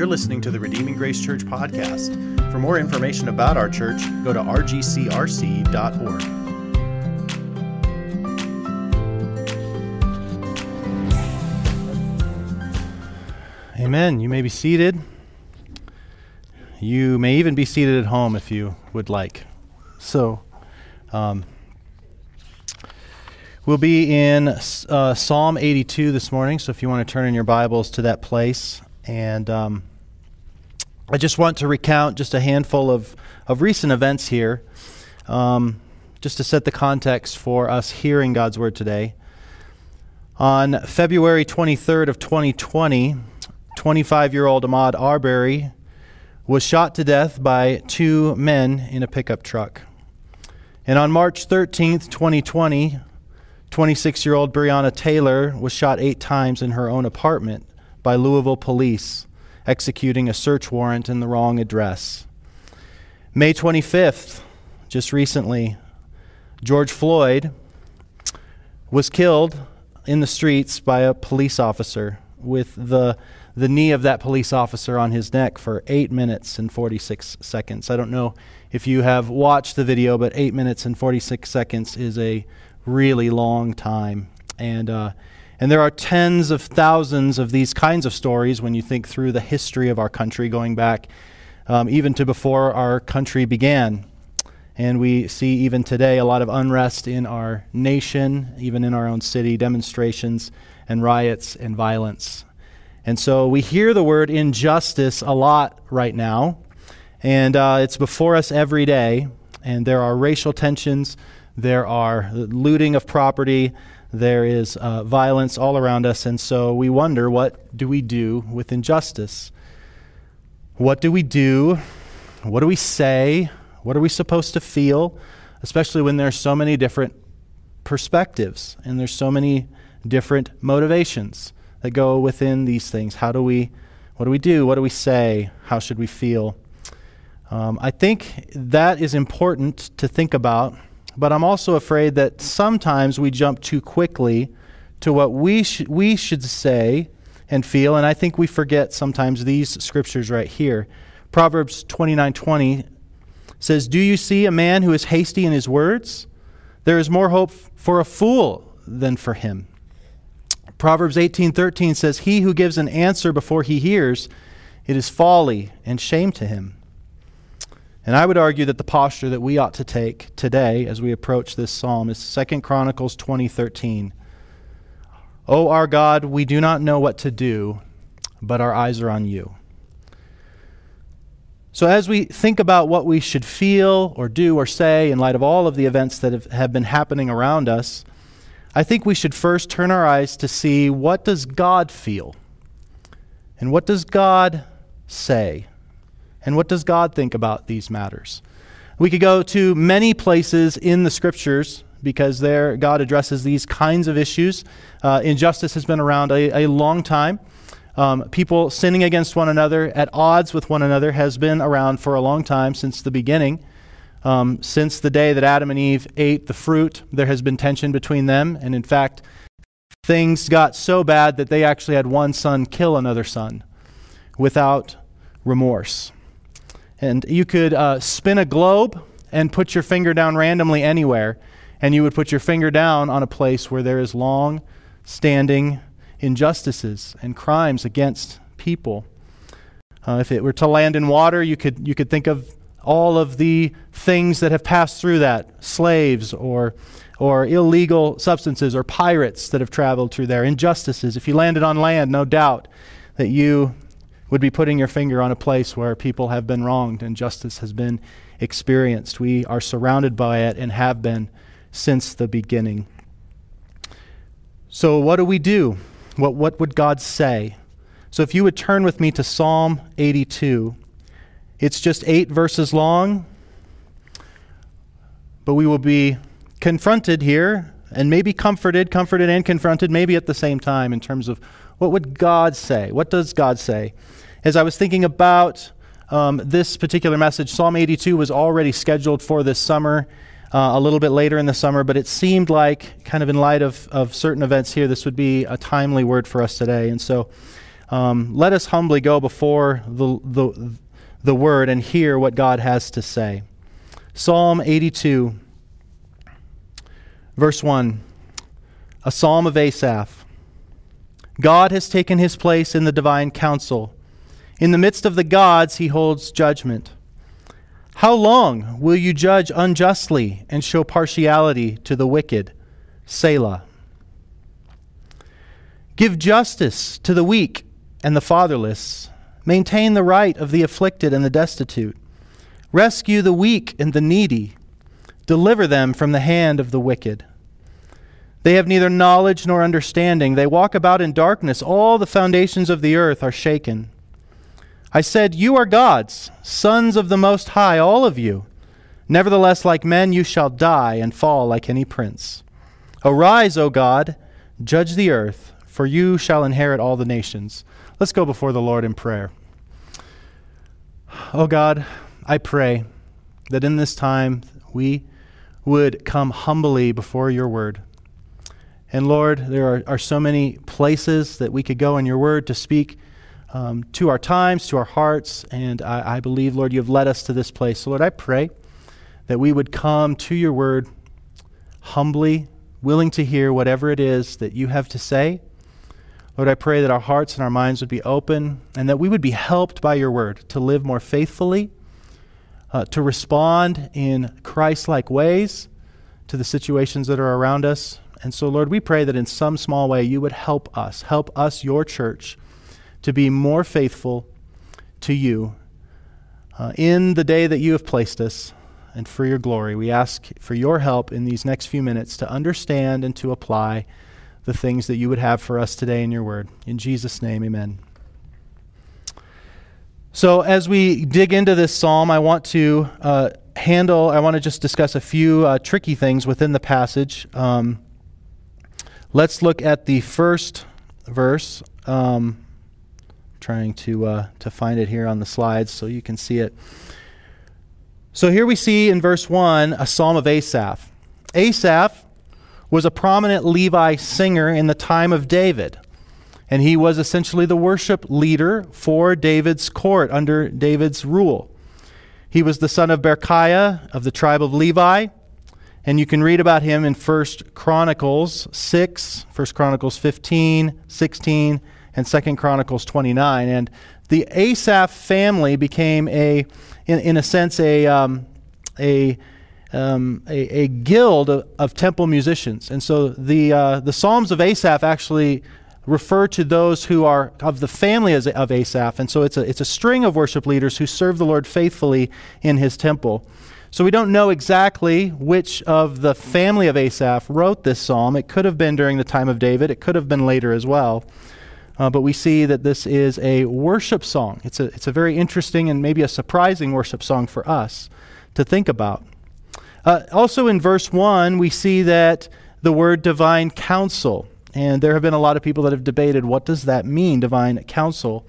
You're listening to the Redeeming Grace Church podcast. For more information about our church, go to rgcrc.org. Amen. You may be seated. You may even be seated at home if you would like. So, um, we'll be in uh, Psalm 82 this morning. So, if you want to turn in your Bibles to that place, and um, I just want to recount just a handful of, of recent events here, um, just to set the context for us hearing God's word today. On February 23rd of 2020, 25-year-old Ahmaud Arbery was shot to death by two men in a pickup truck. And on March 13th, 2020, 26 year old Breonna Taylor was shot eight times in her own apartment by Louisville police, executing a search warrant in the wrong address. May 25th, just recently, George Floyd was killed in the streets by a police officer with the the knee of that police officer on his neck for 8 minutes and 46 seconds. I don't know if you have watched the video, but 8 minutes and 46 seconds is a really long time. And, uh, and there are tens of thousands of these kinds of stories when you think through the history of our country, going back um, even to before our country began. And we see even today a lot of unrest in our nation, even in our own city, demonstrations and riots and violence. And so we hear the word injustice a lot right now, and uh, it's before us every day. And there are racial tensions, there are looting of property, there is uh, violence all around us. And so we wonder what do we do with injustice? What do we do? What do we say? What are we supposed to feel? Especially when there's so many different perspectives and there's so many different motivations that go within these things. How do we, what do we do? What do we say? How should we feel? Um, I think that is important to think about, but I'm also afraid that sometimes we jump too quickly to what we, sh- we should say and feel, and I think we forget sometimes these scriptures right here. Proverbs 29:20 says, "Do you see a man who is hasty in his words? There is more hope for a fool than for him." Proverbs 18:13 says, "He who gives an answer before he hears, it is folly and shame to him." And I would argue that the posture that we ought to take today as we approach this psalm is 2 Chronicles 20:13. "O our God, we do not know what to do, but our eyes are on you." So, as we think about what we should feel or do or say in light of all of the events that have, have been happening around us, I think we should first turn our eyes to see what does God feel? And what does God say? And what does God think about these matters? We could go to many places in the scriptures because there God addresses these kinds of issues. Uh, injustice has been around a, a long time. Um, people sinning against one another, at odds with one another, has been around for a long time since the beginning. Um, since the day that Adam and Eve ate the fruit, there has been tension between them. And in fact, things got so bad that they actually had one son kill another son without remorse. And you could uh, spin a globe and put your finger down randomly anywhere, and you would put your finger down on a place where there is long standing injustices and crimes against people. Uh, if it were to land in water, you could, you could think of all of the things that have passed through that slaves or, or illegal substances or pirates that have traveled through there, injustices. If you landed on land, no doubt that you would be putting your finger on a place where people have been wronged and justice has been experienced. We are surrounded by it and have been since the beginning. So, what do we do? What, what would God say? So, if you would turn with me to Psalm 82. It's just eight verses long, but we will be confronted here and maybe comforted, comforted and confronted, maybe at the same time, in terms of what would God say? What does God say? As I was thinking about um, this particular message, Psalm 82 was already scheduled for this summer, uh, a little bit later in the summer, but it seemed like, kind of in light of, of certain events here, this would be a timely word for us today. And so um, let us humbly go before the, the, the word and hear what God has to say. Psalm 82, verse 1, a psalm of Asaph. God has taken his place in the divine council. In the midst of the gods, he holds judgment. How long will you judge unjustly and show partiality to the wicked? Selah. Give justice to the weak and the fatherless. Maintain the right of the afflicted and the destitute. Rescue the weak and the needy. Deliver them from the hand of the wicked. They have neither knowledge nor understanding. They walk about in darkness. All the foundations of the earth are shaken. I said, You are gods, sons of the Most High, all of you. Nevertheless, like men, you shall die and fall like any prince. Arise, O God, judge the earth, for you shall inherit all the nations. Let's go before the Lord in prayer. O God, I pray that in this time we would come humbly before your word. And Lord, there are, are so many places that we could go in your word to speak um, to our times, to our hearts. And I, I believe, Lord, you have led us to this place. So, Lord, I pray that we would come to your word humbly, willing to hear whatever it is that you have to say. Lord, I pray that our hearts and our minds would be open and that we would be helped by your word to live more faithfully, uh, to respond in Christ like ways to the situations that are around us. And so, Lord, we pray that in some small way you would help us, help us, your church, to be more faithful to you uh, in the day that you have placed us and for your glory. We ask for your help in these next few minutes to understand and to apply the things that you would have for us today in your word. In Jesus' name, amen. So, as we dig into this psalm, I want to uh, handle, I want to just discuss a few uh, tricky things within the passage. Um, let's look at the first verse. Um, trying to uh, to find it here on the slides so you can see it. So here we see in verse one a psalm of Asaph. Asaph was a prominent Levi singer in the time of David, and he was essentially the worship leader for David's court under David's rule. He was the son of Berechiah of the tribe of Levi. And you can read about him in 1 Chronicles 6, 1 Chronicles 15, 16, and Second Chronicles 29. And the Asaph family became a, in, in a sense, a, um, a, um, a, a, guild of, of, temple musicians. And so the, uh, the Psalms of Asaph actually refer to those who are of the family of Asaph. And so it's a, it's a string of worship leaders who serve the Lord faithfully in his temple. So we don't know exactly which of the family of Asaph wrote this psalm. It could have been during the time of David, it could have been later as well. Uh, but we see that this is a worship song. It's a, it's a very interesting and maybe a surprising worship song for us to think about. Uh, also in verse 1, we see that the word divine council. And there have been a lot of people that have debated what does that mean, divine council.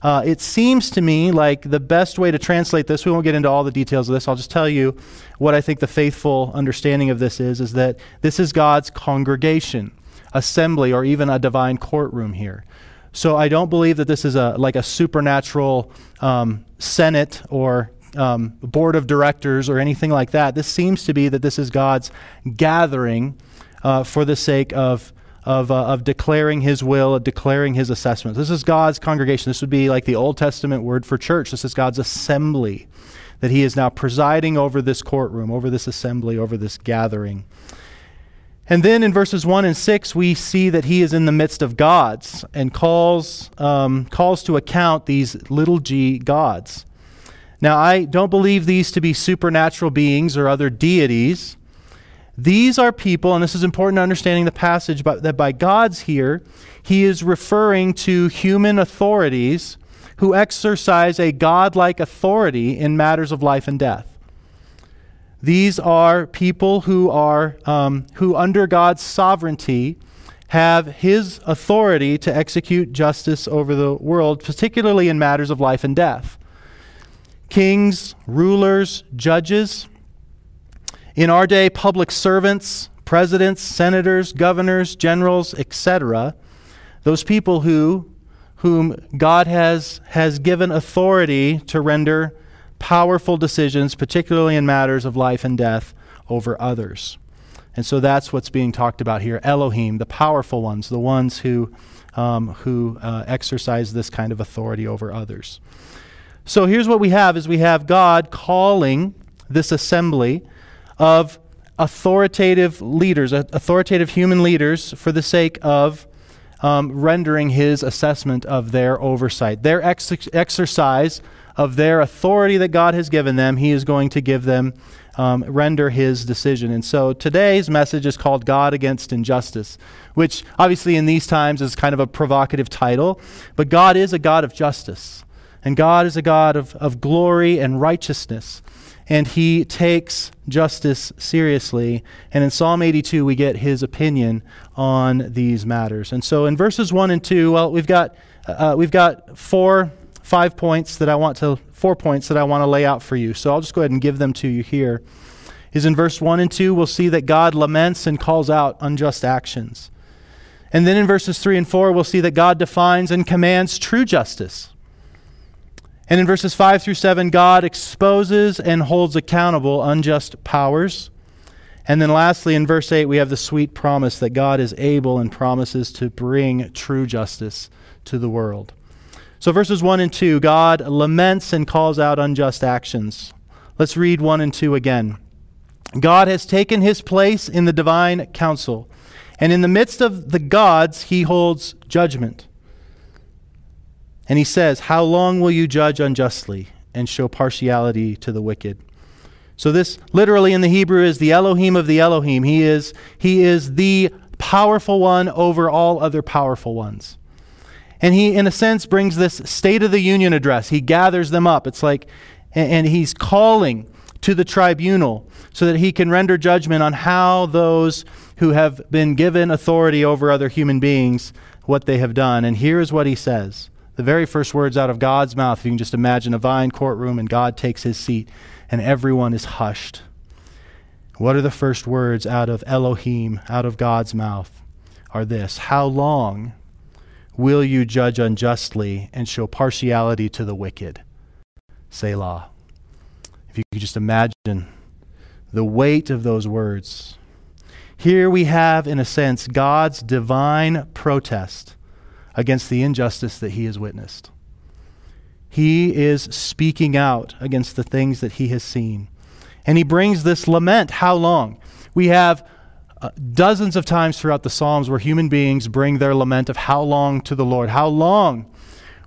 Uh, it seems to me like the best way to translate this, we won't get into all the details of this, I'll just tell you what I think the faithful understanding of this is, is that this is God's congregation, assembly, or even a divine courtroom here. So I don't believe that this is a like a supernatural um, senate or um, board of directors or anything like that. This seems to be that this is God's gathering uh, for the sake of of, uh, of declaring His will, of declaring His assessments. This is God's congregation. This would be like the Old Testament word for church. This is God's assembly that He is now presiding over this courtroom, over this assembly, over this gathering. And then in verses 1 and 6, we see that he is in the midst of gods and calls, um, calls to account these little g gods. Now, I don't believe these to be supernatural beings or other deities. These are people, and this is important to understanding the passage, but that by gods here, he is referring to human authorities who exercise a godlike authority in matters of life and death. These are people who are um, who, under God's sovereignty, have His authority to execute justice over the world, particularly in matters of life and death. Kings, rulers, judges. In our day, public servants, presidents, senators, governors, generals, etc. Those people who whom God has, has given authority to render powerful decisions, particularly in matters of life and death, over others. And so that's what's being talked about here Elohim, the powerful ones, the ones who, um, who uh, exercise this kind of authority over others. So here's what we have is we have God calling this assembly of authoritative leaders, authoritative human leaders, for the sake of um, rendering his assessment of their oversight. Their ex- exercise of their authority that God has given them, he is going to give them, um, render his decision. And so today's message is called God Against Injustice, which obviously in these times is kind of a provocative title, but God is a God of justice. And God is a God of, of glory and righteousness and he takes justice seriously. And in Psalm 82, we get his opinion on these matters. And so in verses 1 and 2, well, we've got, uh, we've got four, five points that I want to, four points that I want to lay out for you. So I'll just go ahead and give them to you here. Is in verse 1 and 2, we'll see that God laments and calls out unjust actions. And then in verses 3 and 4, we'll see that God defines and commands true justice. And in verses 5 through 7, God exposes and holds accountable unjust powers. And then lastly, in verse 8, we have the sweet promise that God is able and promises to bring true justice to the world. So, verses 1 and 2, God laments and calls out unjust actions. Let's read 1 and 2 again. God has taken his place in the divine council, and in the midst of the gods, he holds judgment. And he says, How long will you judge unjustly and show partiality to the wicked? So this literally in the Hebrew is the Elohim of the Elohim. He is, he is the powerful one over all other powerful ones. And he, in a sense, brings this State of the Union address. He gathers them up. It's like, and he's calling to the tribunal so that he can render judgment on how those who have been given authority over other human beings, what they have done. And here is what he says the very first words out of God's mouth. If you can just imagine a vine courtroom and God takes his seat and everyone is hushed. What are the first words out of Elohim, out of God's mouth? Are this How long will you judge unjustly and show partiality to the wicked? Selah. If you could just imagine the weight of those words. Here we have, in a sense, God's divine protest against the injustice that he has witnessed. He is speaking out against the things that he has seen. And he brings this lament. How long? We have uh, dozens of times throughout the Psalms where human beings bring their lament of how long to the Lord. How long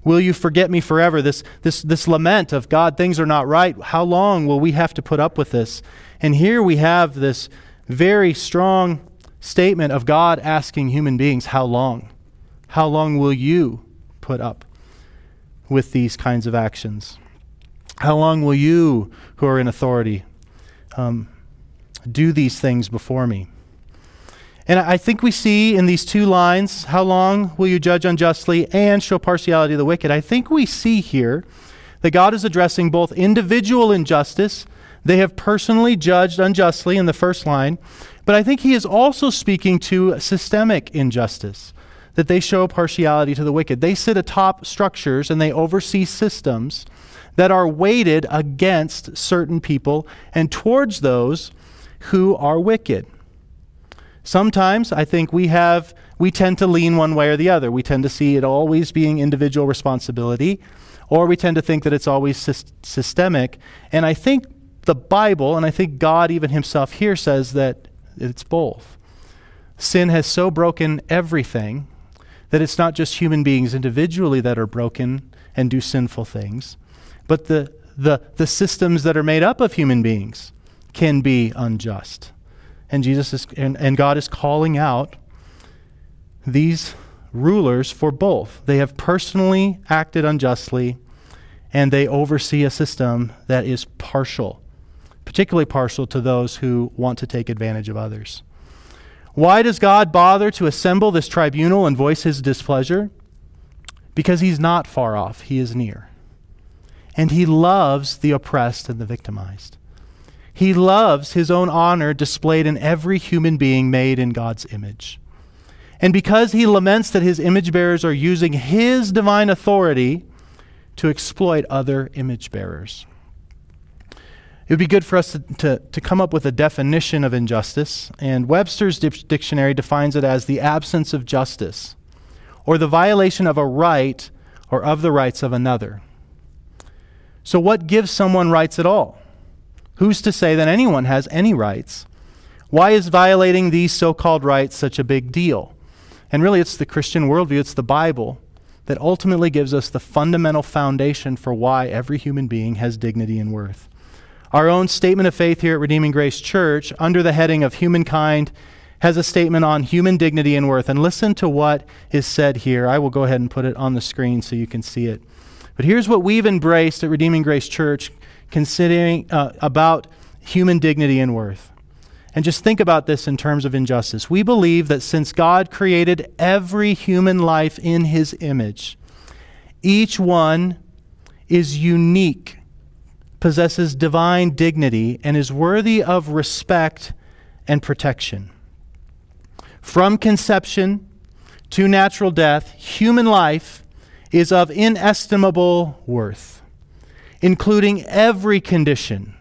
will you forget me forever? This, this, this lament of God, things are not right. How long will we have to put up with this? And here we have this very strong statement of God asking human beings, How long? How long will you put up with these kinds of actions? How long will you, who are in authority, um, do these things before me? And I think we see in these two lines, how long will you judge unjustly and show partiality to the wicked? I think we see here that God is addressing both individual injustice, they have personally judged unjustly in the first line, but I think he is also speaking to systemic injustice that they show partiality to the wicked. They sit atop structures and they oversee systems that are weighted against certain people and towards those who are wicked. Sometimes I think we have we tend to lean one way or the other. We tend to see it always being individual responsibility or we tend to think that it's always sy- systemic. And I think the Bible and I think God even himself here says that it's both. Sin has so broken everything that it's not just human beings individually that are broken and do sinful things, but the, the, the systems that are made up of human beings can be unjust. And Jesus is, and, and God is calling out these rulers for both. They have personally acted unjustly, and they oversee a system that is partial, particularly partial to those who want to take advantage of others. Why does God bother to assemble this tribunal and voice his displeasure? Because he's not far off, he is near. And he loves the oppressed and the victimized. He loves his own honor displayed in every human being made in God's image. And because he laments that his image bearers are using his divine authority to exploit other image bearers. It would be good for us to, to, to, come up with a definition of injustice, and Webster's dictionary defines it as the absence of justice, or the violation of a right or of the rights of another. So, what gives someone rights at all? Who's to say that anyone has any rights? Why is violating these so called rights such a big deal? And really, it's the Christian worldview, it's the Bible that ultimately gives us the fundamental foundation for why every human being has dignity and worth. Our own statement of faith here at Redeeming Grace Church, under the heading of humankind, has a statement on human dignity and worth. And listen to what is said here. I will go ahead and put it on the screen so you can see it. But here's what we've embraced at Redeeming Grace Church considering uh, about human dignity and worth. And just think about this in terms of injustice. We believe that since God created every human life in his image, each one is unique, possesses divine dignity, and is worthy of respect and protection. From conception to natural death, human life is of inestimable worth, including every condition,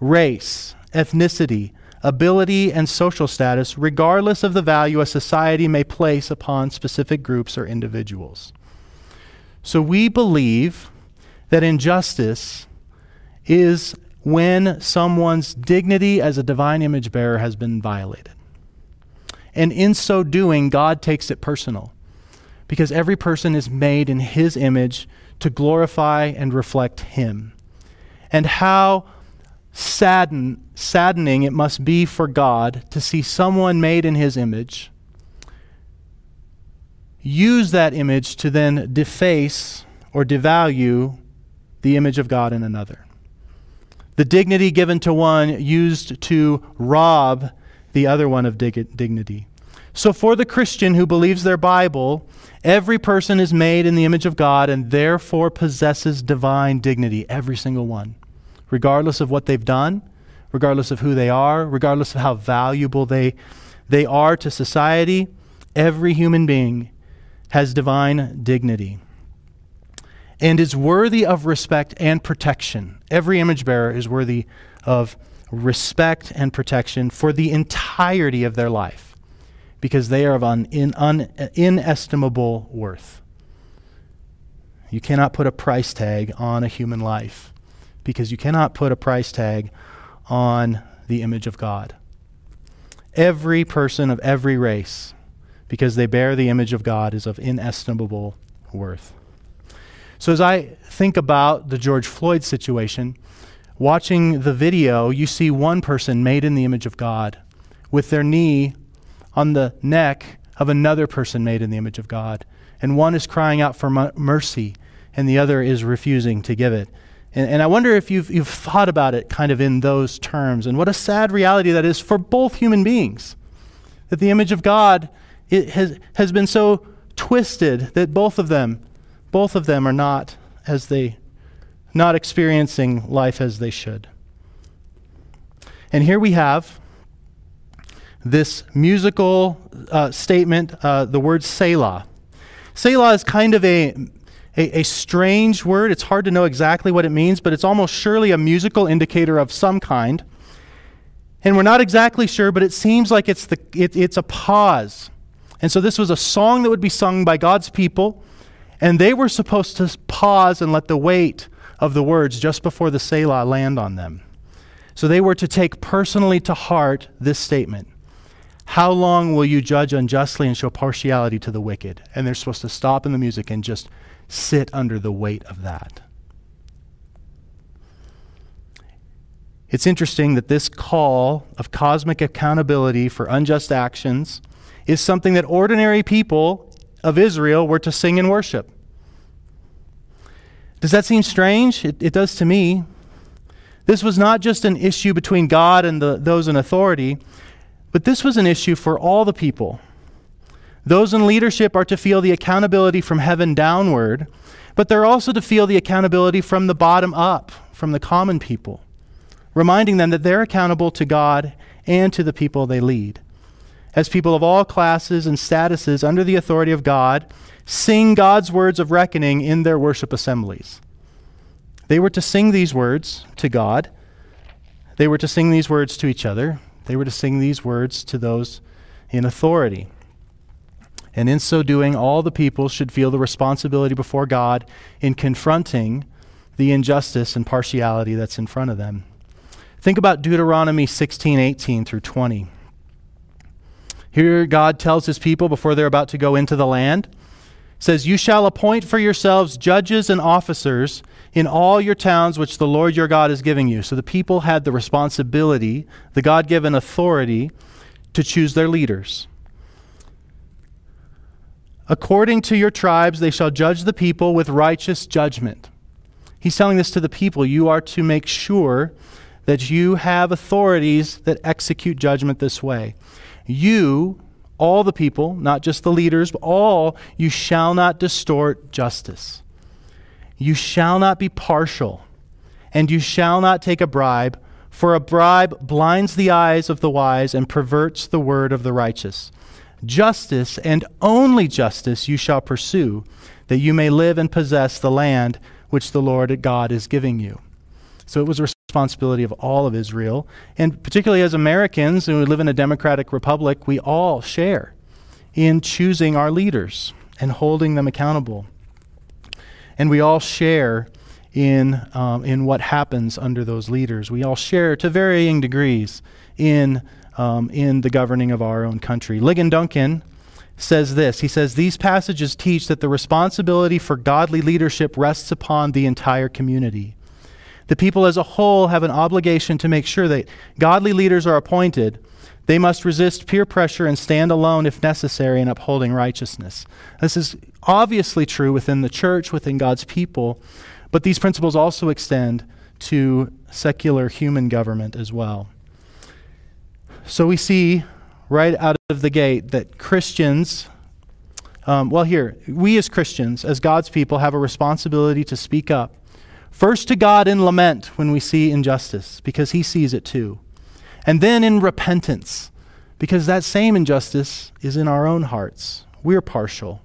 race, ethnicity, ability, and social status, regardless of the value a society may place upon specific groups or individuals. So we believe that injustice is when someone's dignity as a divine image bearer has been violated. And in so doing, God takes it personal because every person is made in His image to glorify and reflect Him. And how sadden, saddening it must be for God to see someone made in his image use that image to then deface or devalue the image of God in another. The dignity given to one used to rob the other one of dig- dignity. So, for the Christian who believes their Bible, every person is made in the image of God and therefore possesses divine dignity, every single one regardless of what they've done, regardless of who they are, regardless of how valuable they, they are to society. Every human being has divine dignity and is worthy of respect and protection. Every image bearer is worthy of respect and protection for the entirety of their life because they are of un, in, un, inestimable worth. You cannot put a price tag on a human life because you cannot put a price tag on the image of God. Every person of every race, because they bear the image of God, is of inestimable worth. So, as I think about the George Floyd situation, watching the video, you see one person made in the image of God with their knee on the neck of another person made in the image of God. And one is crying out for mercy, and the other is refusing to give it. And, and I wonder if you've, you've thought about it kind of in those terms and what a sad reality that is for both human beings. That the image of God it has, has been so twisted that both of them, both of them are not as they, not experiencing life as they should. And here we have this musical uh, statement, uh, the word Selah. Selah is kind of a a, a strange word. It's hard to know exactly what it means, but it's almost surely a musical indicator of some kind. And we're not exactly sure, but it seems like it's, the, it, it's a pause. And so this was a song that would be sung by God's people, and they were supposed to pause and let the weight of the words just before the Selah land on them. So they were to take personally to heart this statement How long will you judge unjustly and show partiality to the wicked? And they're supposed to stop in the music and just sit under the weight of that. It's interesting that this call of cosmic accountability for unjust actions is something that ordinary people of Israel were to sing and worship. Does that seem strange? It, it does to me. This was not just an issue between God and the, those in authority, but this was an issue for all the people. Those in leadership are to feel the accountability from heaven downward, but they're also to feel the accountability from the bottom up, from the common people, reminding them that they're accountable to God and to the people they lead. as people of all classes and statuses under the authority of God, sing God's words of reckoning in their worship assemblies. They were to sing these words to God. They were to sing these words to each other. They were to sing these words to those in authority. And in so doing, all the people should feel the responsibility before God in confronting the injustice and partiality that's in front of them. Think about Deuteronomy 16, 18 through 20. Here, God tells his people before they're about to go into the land, says, You shall appoint for yourselves judges and officers in all your towns which the Lord your God is giving you. So the people had the responsibility, the God given authority, to choose their leaders. According to your tribes, they shall judge the people with righteous judgment. He's telling this to the people. You are to make sure that you have authorities that execute judgment this way. You, all the people, not just the leaders, but all, you shall not distort justice. You shall not be partial, and you shall not take a bribe, for a bribe blinds the eyes of the wise and perverts the word of the righteous. Justice and only justice you shall pursue, that you may live and possess the land which the Lord God is giving you. So it was responsibility of all of Israel. And particularly as Americans who live in a democratic republic, we all share in choosing our leaders and holding them accountable. And we all share in, um, in what happens under those leaders. We all share to varying degrees in um, in the governing of our own country. Ligon Duncan says this He says, These passages teach that the responsibility for godly leadership rests upon the entire community. The people as a whole have an obligation to make sure that godly leaders are appointed. They must resist peer pressure and stand alone if necessary in upholding righteousness. This is obviously true within the church, within God's people, but these principles also extend to secular human government as well. So we see right out of the gate that Christians, um, well, here, we as Christians, as God's people, have a responsibility to speak up. First to God in lament when we see injustice, because He sees it too. And then in repentance, because that same injustice is in our own hearts. We're partial.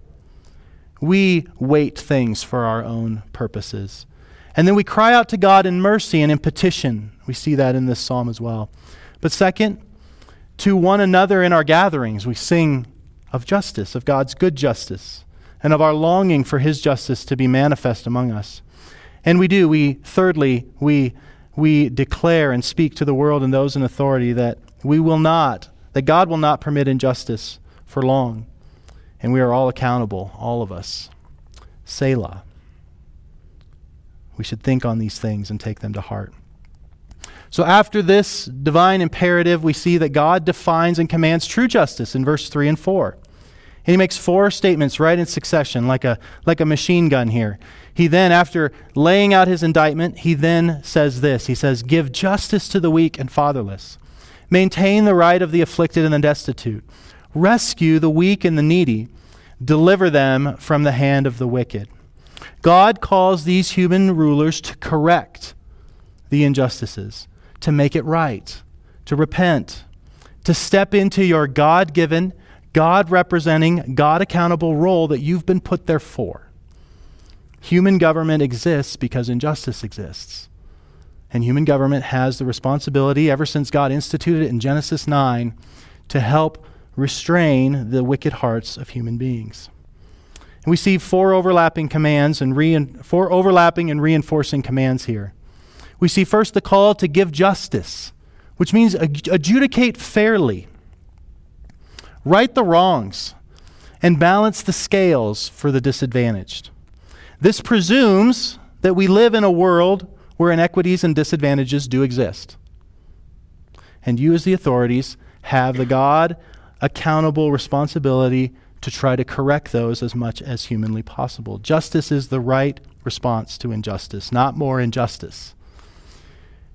We wait things for our own purposes. And then we cry out to God in mercy and in petition. We see that in this psalm as well. But second, to one another in our gatherings. We sing of justice, of God's good justice, and of our longing for his justice to be manifest among us. And we do. We thirdly, we we declare and speak to the world and those in authority that we will not, that God will not permit injustice for long. And we are all accountable, all of us. Selah. We should think on these things and take them to heart. So, after this divine imperative, we see that God defines and commands true justice in verse 3 and 4. And he makes four statements right in succession, like a, like a machine gun here. He then, after laying out his indictment, he then says this He says, Give justice to the weak and fatherless, maintain the right of the afflicted and the destitute, rescue the weak and the needy, deliver them from the hand of the wicked. God calls these human rulers to correct the injustices to make it right, to repent, to step into your God given, God representing, God accountable role that you've been put there for. Human government exists because injustice exists. And human government has the responsibility, ever since God instituted it in Genesis 9, to help restrain the wicked hearts of human beings. And we see four overlapping commands and rein, four overlapping and reinforcing commands here we see first the call to give justice, which means adjudicate fairly, right the wrongs, and balance the scales for the disadvantaged. This presumes that we live in a world where inequities and disadvantages do exist. And you, as the authorities, have the God accountable responsibility to try to correct those as much as humanly possible. Justice is the right response to injustice, not more injustice.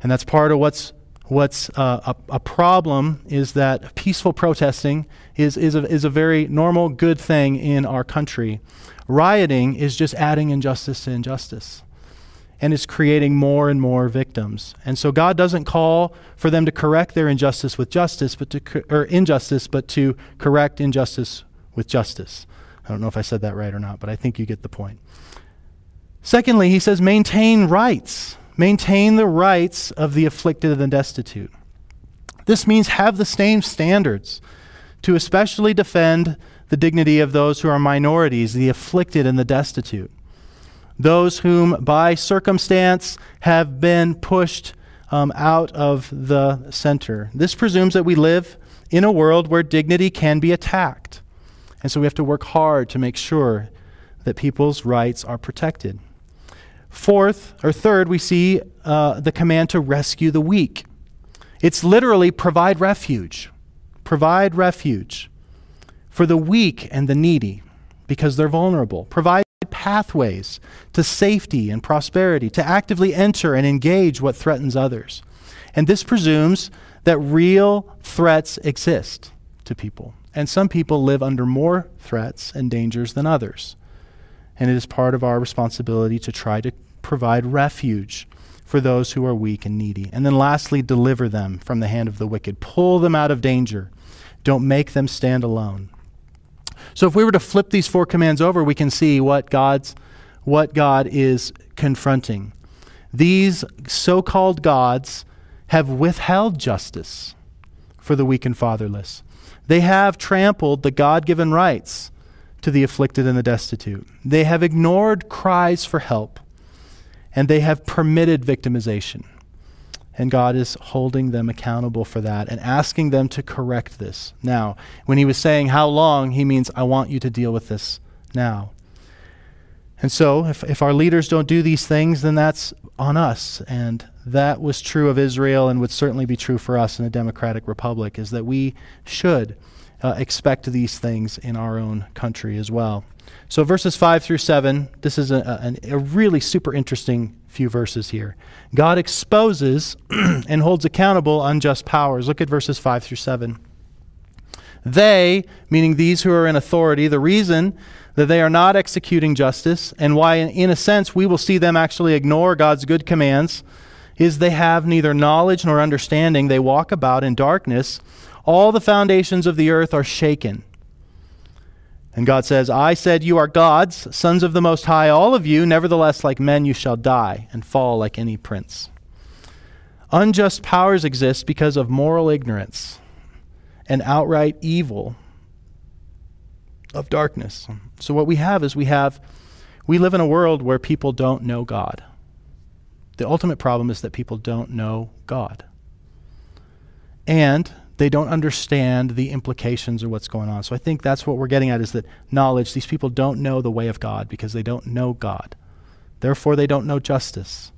And that's part of what's, what's uh, a, a, problem is that peaceful protesting is, is, a, is a very normal, good thing in our country. Rioting is just adding injustice to injustice. and is creating more and more victims. And so God doesn't call for them to correct their injustice with justice, but to or injustice, but to correct injustice with justice. I don't know if I said that right or not, but I think you get the point. Secondly, he says maintain rights. Maintain the rights of the afflicted and the destitute. This means have the same standards to especially defend the dignity of those who are minorities, the afflicted and the destitute, those whom by circumstance have been pushed um, out of the center. This presumes that we live in a world where dignity can be attacked. And so we have to work hard to make sure that people's rights are protected. Fourth, or third, we see uh, the command to rescue the weak. It's literally provide refuge. Provide refuge for the weak and the needy because they're vulnerable. Provide pathways to safety and prosperity, to actively enter and engage what threatens others. And this presumes that real threats exist to people. And some people live under more threats and dangers than others. And it is part of our responsibility to try to provide refuge for those who are weak and needy. And then lastly, deliver them from the hand of the wicked. Pull them out of danger. Don't make them stand alone. So if we were to flip these four commands over, we can see what God's what God is confronting. These so-called gods have withheld justice for the weak and fatherless. They have trampled the God given rights to the afflicted and the destitute. They have ignored cries for help, and they have permitted victimization. And God is holding them accountable for that and asking them to correct this now. When he was saying, How long? he means, I want you to deal with this now. And so, if, if our leaders don't do these things, then that's on us. And that was true of Israel and would certainly be true for us in a democratic republic, is that we should uh, expect these things in our own country as well. So, verses 5 through 7, this is a, a, a really super interesting few verses here. God exposes and holds accountable unjust powers. Look at verses 5 through 7. They, meaning these who are in authority, the reason that they are not executing justice, and why, in a sense, we will see them actually ignore God's good commands, is they have neither knowledge nor understanding. They walk about in darkness. All the foundations of the earth are shaken. And God says, I said, You are gods, sons of the Most High, all of you. Nevertheless, like men, you shall die and fall like any prince. Unjust powers exist because of moral ignorance and outright evil of darkness. So what we have is we have we live in a world where people don't know God. The ultimate problem is that people don't know God. And they don't understand the implications of what's going on. So I think that's what we're getting at is that knowledge, these people don't know the way of God because they don't know God. Therefore, they don't know justice.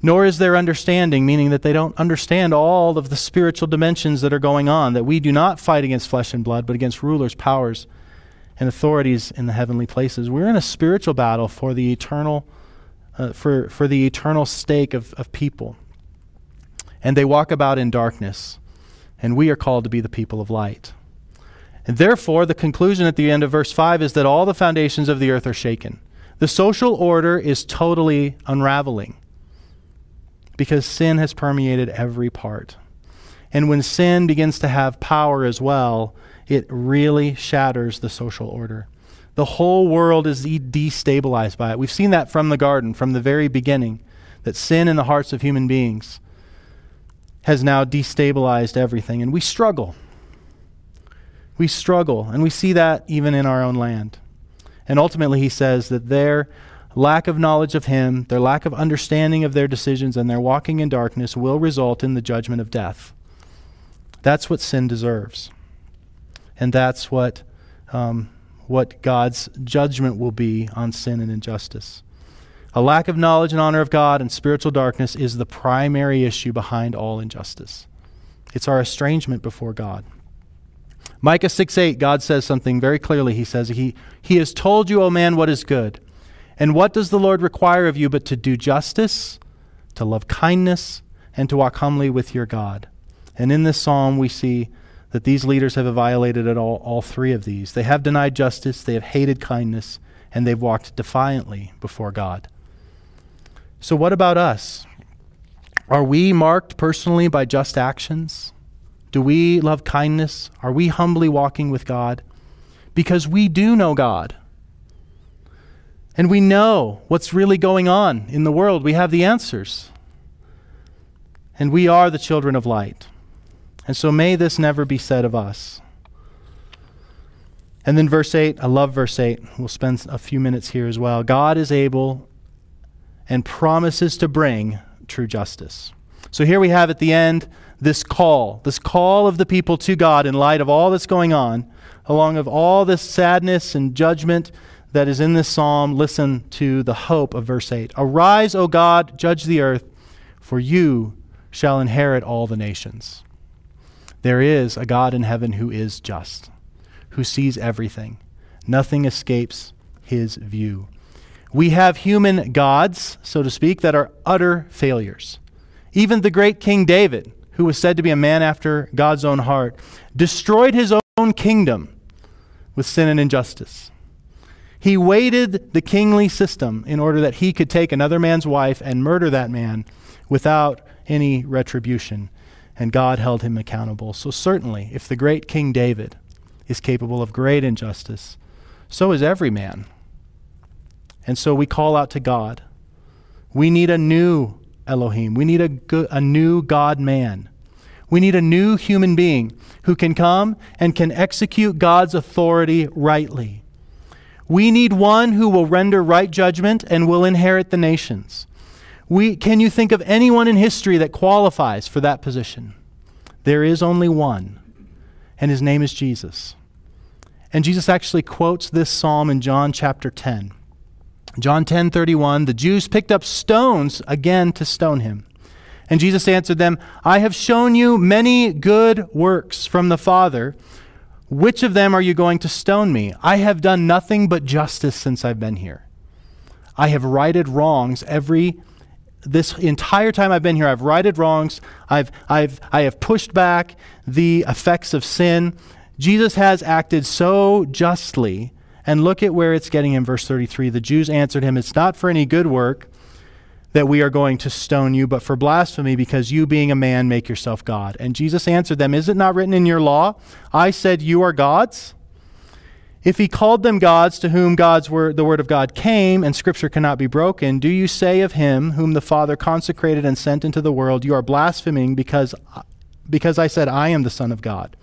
Nor is there understanding, meaning that they don't understand all of the spiritual dimensions that are going on, that we do not fight against flesh and blood, but against rulers, powers, and authorities in the heavenly places. We're in a spiritual battle for the eternal, uh, for, for the eternal stake of, of people. And they walk about in darkness, and we are called to be the people of light. And therefore, the conclusion at the end of verse 5 is that all the foundations of the earth are shaken. The social order is totally unraveling because sin has permeated every part. And when sin begins to have power as well, it really shatters the social order. The whole world is destabilized by it. We've seen that from the garden, from the very beginning, that sin in the hearts of human beings has now destabilized everything. And we struggle. We struggle. And we see that even in our own land. And ultimately, he says that their lack of knowledge of him, their lack of understanding of their decisions, and their walking in darkness will result in the judgment of death. That's what sin deserves. And that's what, um, what God's judgment will be on sin and injustice. A lack of knowledge and honor of God and spiritual darkness is the primary issue behind all injustice. It's our estrangement before God. Micah 6 8, God says something very clearly. He says, he, he has told you, O man, what is good. And what does the Lord require of you but to do justice, to love kindness, and to walk humbly with your God? And in this psalm, we see that these leaders have violated at all, all three of these. They have denied justice, they have hated kindness, and they've walked defiantly before God. So, what about us? Are we marked personally by just actions? Do we love kindness? Are we humbly walking with God? Because we do know God. And we know what's really going on in the world. We have the answers. And we are the children of light. And so may this never be said of us. And then verse 8, I love verse 8. We'll spend a few minutes here as well. God is able and promises to bring true justice. So here we have at the end this call, this call of the people to God in light of all that's going on, along of all this sadness and judgment that is in this psalm. Listen to the hope of verse 8. Arise, O God, judge the earth, for you shall inherit all the nations. There is a God in heaven who is just, who sees everything. Nothing escapes his view. We have human gods, so to speak, that are utter failures. Even the great King David, who was said to be a man after God's own heart, destroyed his own kingdom with sin and injustice. He weighted the kingly system in order that he could take another man's wife and murder that man without any retribution, and God held him accountable. So, certainly, if the great King David is capable of great injustice, so is every man. And so we call out to God. We need a new Elohim. We need a, a new God man. We need a new human being who can come and can execute God's authority rightly. We need one who will render right judgment and will inherit the nations. We, can you think of anyone in history that qualifies for that position? There is only one, and his name is Jesus. And Jesus actually quotes this psalm in John chapter 10. John 10:31 The Jews picked up stones again to stone him. And Jesus answered them, I have shown you many good works from the Father. Which of them are you going to stone me? I have done nothing but justice since I've been here. I have righted wrongs every this entire time I've been here, I've righted wrongs. I've, I've, I have pushed back the effects of sin. Jesus has acted so justly and look at where it's getting in verse 33. The Jews answered him, It's not for any good work that we are going to stone you, but for blasphemy, because you, being a man, make yourself God. And Jesus answered them, Is it not written in your law, I said you are gods? If he called them gods to whom God's word, the word of God came, and scripture cannot be broken, do you say of him whom the Father consecrated and sent into the world, You are blaspheming because, because I said I am the Son of God?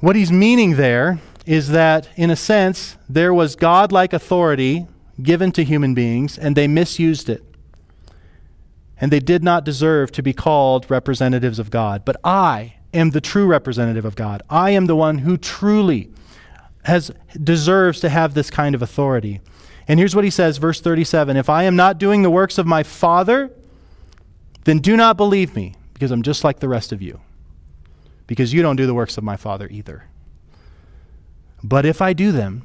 What he's meaning there is that, in a sense, there was godlike authority given to human beings, and they misused it. And they did not deserve to be called representatives of God. But I am the true representative of God. I am the one who truly has deserves to have this kind of authority. And here's what he says, verse 37 If I am not doing the works of my Father, then do not believe me, because I'm just like the rest of you. Because you don't do the works of my Father either. But if I do them,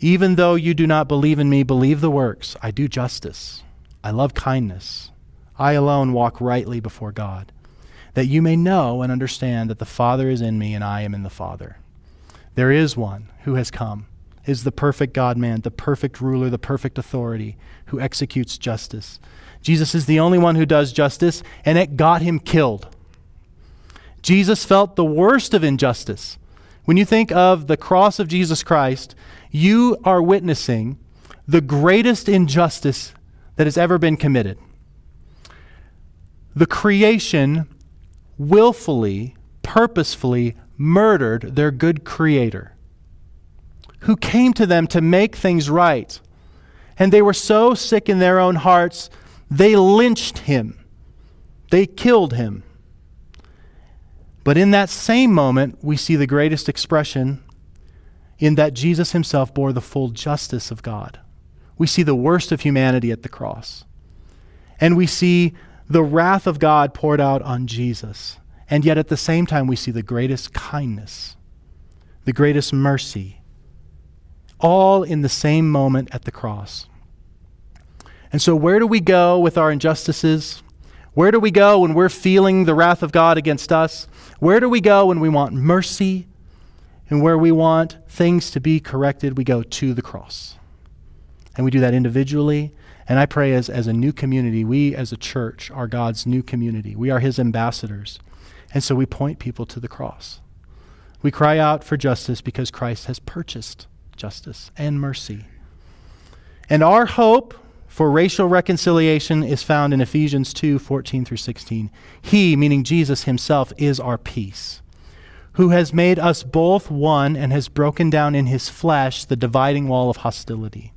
even though you do not believe in me, believe the works. I do justice. I love kindness. I alone walk rightly before God, that you may know and understand that the Father is in me and I am in the Father. There is one who has come, is the perfect God man, the perfect ruler, the perfect authority, who executes justice. Jesus is the only one who does justice, and it got him killed. Jesus felt the worst of injustice when you think of the cross of Jesus Christ, you are witnessing the greatest injustice that has ever been committed. The creation willfully, purposefully murdered their good creator, who came to them to make things right. And they were so sick in their own hearts, they lynched him, they killed him. But in that same moment, we see the greatest expression in that Jesus himself bore the full justice of God. We see the worst of humanity at the cross. And we see the wrath of God poured out on Jesus. And yet at the same time, we see the greatest kindness, the greatest mercy, all in the same moment at the cross. And so, where do we go with our injustices? Where do we go when we're feeling the wrath of God against us? Where do we go when we want mercy and where we want things to be corrected? We go to the cross. And we do that individually. And I pray as, as a new community, we as a church are God's new community. We are his ambassadors. And so we point people to the cross. We cry out for justice because Christ has purchased justice and mercy. And our hope for racial reconciliation is found in Ephesians 2 14 through 16. He, meaning Jesus himself, is our peace, who has made us both one and has broken down in his flesh the dividing wall of hostility.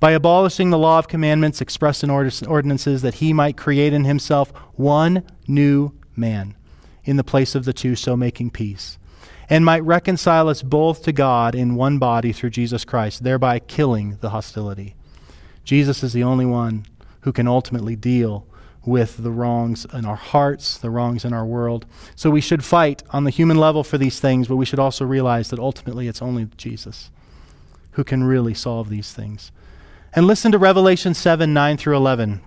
By abolishing the law of commandments expressed in ordinances, that he might create in himself one new man in the place of the two, so making peace, and might reconcile us both to God in one body through Jesus Christ, thereby killing the hostility. Jesus is the only one who can ultimately deal with the wrongs in our hearts, the wrongs in our world. So we should fight on the human level for these things, but we should also realize that ultimately it's only Jesus who can really solve these things. And listen to Revelation 7 9 through 11.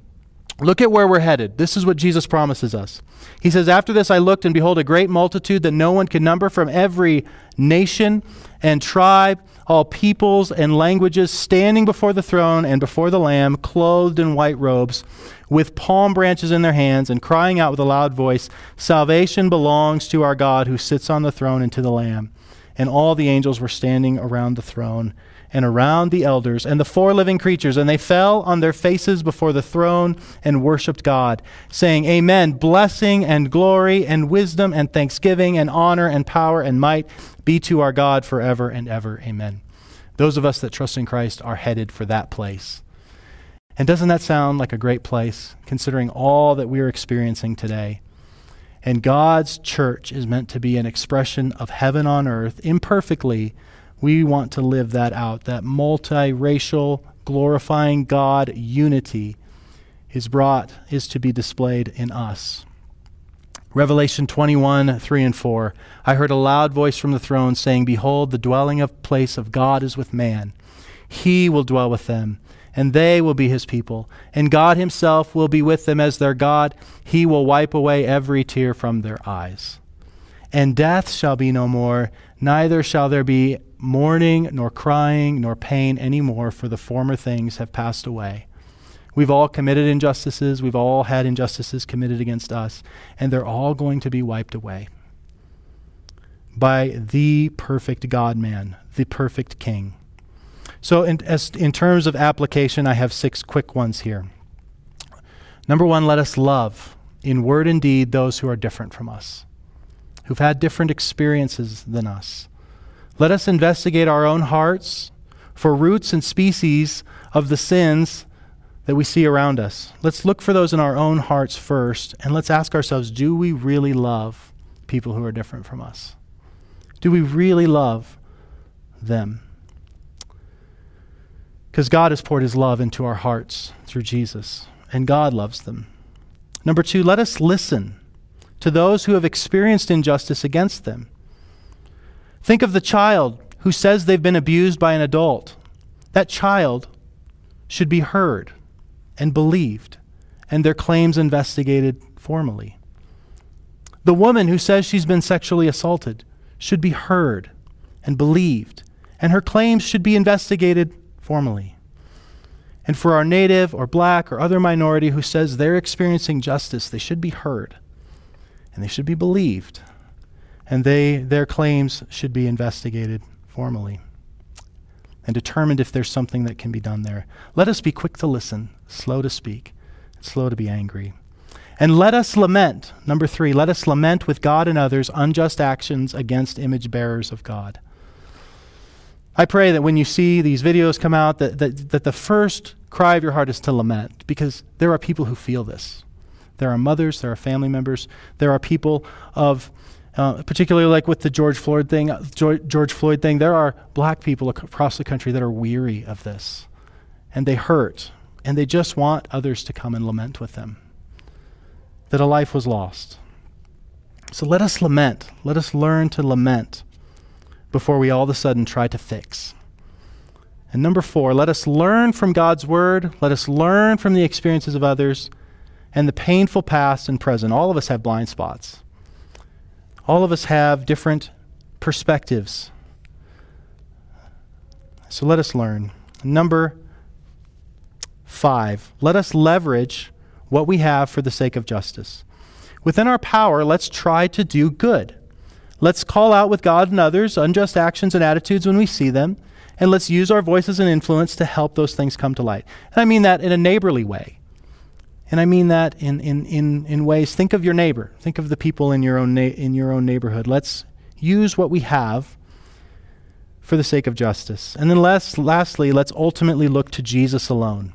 Look at where we're headed. This is what Jesus promises us. He says, After this I looked, and behold, a great multitude that no one could number from every nation and tribe all peoples and languages standing before the throne and before the Lamb, clothed in white robes, with palm branches in their hands, and crying out with a loud voice Salvation belongs to our God who sits on the throne and to the Lamb. And all the angels were standing around the throne and around the elders and the four living creatures, and they fell on their faces before the throne and worshiped God, saying, Amen. Blessing and glory and wisdom and thanksgiving and honor and power and might be to our God forever and ever. Amen. Those of us that trust in Christ are headed for that place. And doesn't that sound like a great place, considering all that we are experiencing today? And God's church is meant to be an expression of heaven on earth. Imperfectly, we want to live that out. That multiracial, glorifying God unity is brought, is to be displayed in us. Revelation 21, 3 and 4. I heard a loud voice from the throne saying, Behold, the dwelling of place of God is with man. He will dwell with them, and they will be his people. And God himself will be with them as their God. He will wipe away every tear from their eyes. And death shall be no more, neither shall there be mourning, nor crying, nor pain any more, for the former things have passed away. We've all committed injustices. We've all had injustices committed against us, and they're all going to be wiped away by the perfect God man, the perfect King. So, in, as, in terms of application, I have six quick ones here. Number one, let us love in word and deed those who are different from us, who've had different experiences than us. Let us investigate our own hearts for roots and species of the sins that we see around us. Let's look for those in our own hearts first, and let's ask ourselves do we really love people who are different from us? Do we really love them? Because God has poured his love into our hearts through Jesus, and God loves them. Number two, let us listen to those who have experienced injustice against them. Think of the child who says they've been abused by an adult. That child should be heard and believed, and their claims investigated formally. The woman who says she's been sexually assaulted should be heard and believed, and her claims should be investigated formally. And for our native or black or other minority who says they're experiencing justice, they should be heard and they should be believed, and they, their claims should be investigated formally and determined if there's something that can be done there. Let us be quick to listen, slow to speak, slow to be angry. And let us lament, number three, let us lament with God and others unjust actions against image bearers of God. I pray that when you see these videos come out, that, that, that the first cry of your heart is to lament, because there are people who feel this. There are mothers, there are family members, there are people of uh, particularly like with the George Floyd thing, uh, George, George Floyd thing, there are black people across the country that are weary of this, and they hurt, and they just want others to come and lament with them that a life was lost. So let us lament. Let us learn to lament before we all of a sudden try to fix. And number four, let us learn from God's word. Let us learn from the experiences of others and the painful past and present. All of us have blind spots. All of us have different perspectives. So let us learn. Number 5. Let us leverage what we have for the sake of justice. Within our power, let's try to do good. Let's call out with God and others unjust actions and attitudes when we see them, and let's use our voices and influence to help those things come to light. And I mean that in a neighborly way. And I mean that in, in, in, in ways, think of your neighbor. Think of the people in your, own na- in your own neighborhood. Let's use what we have for the sake of justice. And then last, lastly, let's ultimately look to Jesus alone.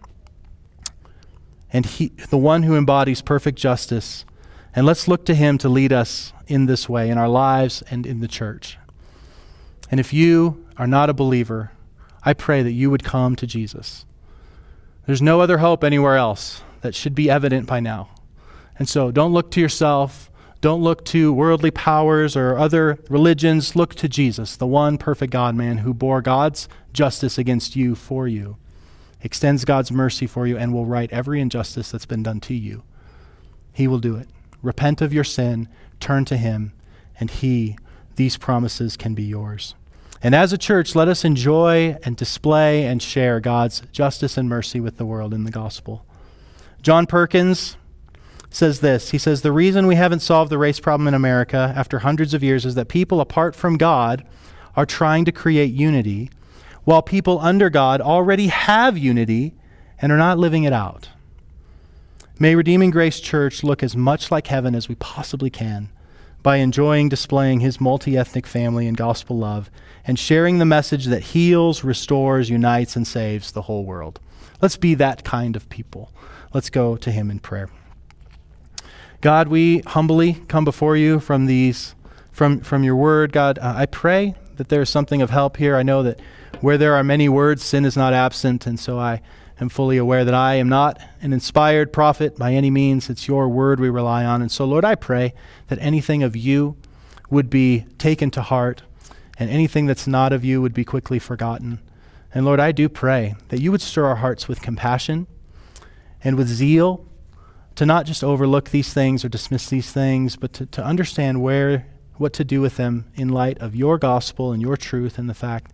And he, the one who embodies perfect justice. And let's look to him to lead us in this way in our lives and in the church. And if you are not a believer, I pray that you would come to Jesus. There's no other hope anywhere else that should be evident by now. And so don't look to yourself. Don't look to worldly powers or other religions. Look to Jesus, the one perfect God man who bore God's justice against you for you, extends God's mercy for you, and will right every injustice that's been done to you. He will do it. Repent of your sin, turn to Him, and He, these promises can be yours. And as a church, let us enjoy and display and share God's justice and mercy with the world in the gospel. John Perkins says this He says, The reason we haven't solved the race problem in America after hundreds of years is that people apart from God are trying to create unity, while people under God already have unity and are not living it out. May Redeeming Grace Church look as much like heaven as we possibly can by enjoying displaying his multi ethnic family and gospel love and sharing the message that heals, restores, unites, and saves the whole world. Let's be that kind of people. Let's go to him in prayer. God, we humbly come before you from these from from your word. God, uh, I pray that there is something of help here. I know that where there are many words, sin is not absent, and so I am fully aware that I am not an inspired prophet by any means. It's your word we rely on. And so, Lord, I pray that anything of you would be taken to heart, and anything that's not of you would be quickly forgotten. And Lord, I do pray that you would stir our hearts with compassion and with zeal to not just overlook these things or dismiss these things, but to, to understand where, what to do with them in light of your gospel and your truth and the fact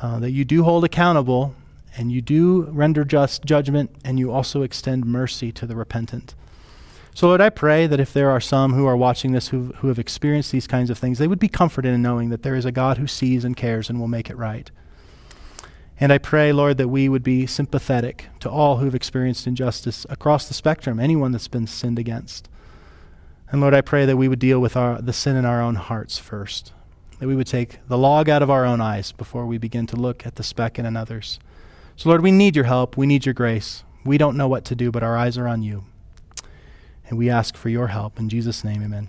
uh, that you do hold accountable and you do render just judgment and you also extend mercy to the repentant. So, Lord, I pray that if there are some who are watching this who, who have experienced these kinds of things, they would be comforted in knowing that there is a God who sees and cares and will make it right. And I pray, Lord, that we would be sympathetic to all who've experienced injustice across the spectrum, anyone that's been sinned against. And Lord, I pray that we would deal with our, the sin in our own hearts first, that we would take the log out of our own eyes before we begin to look at the speck in another's. So, Lord, we need your help. We need your grace. We don't know what to do, but our eyes are on you. And we ask for your help. In Jesus' name, amen.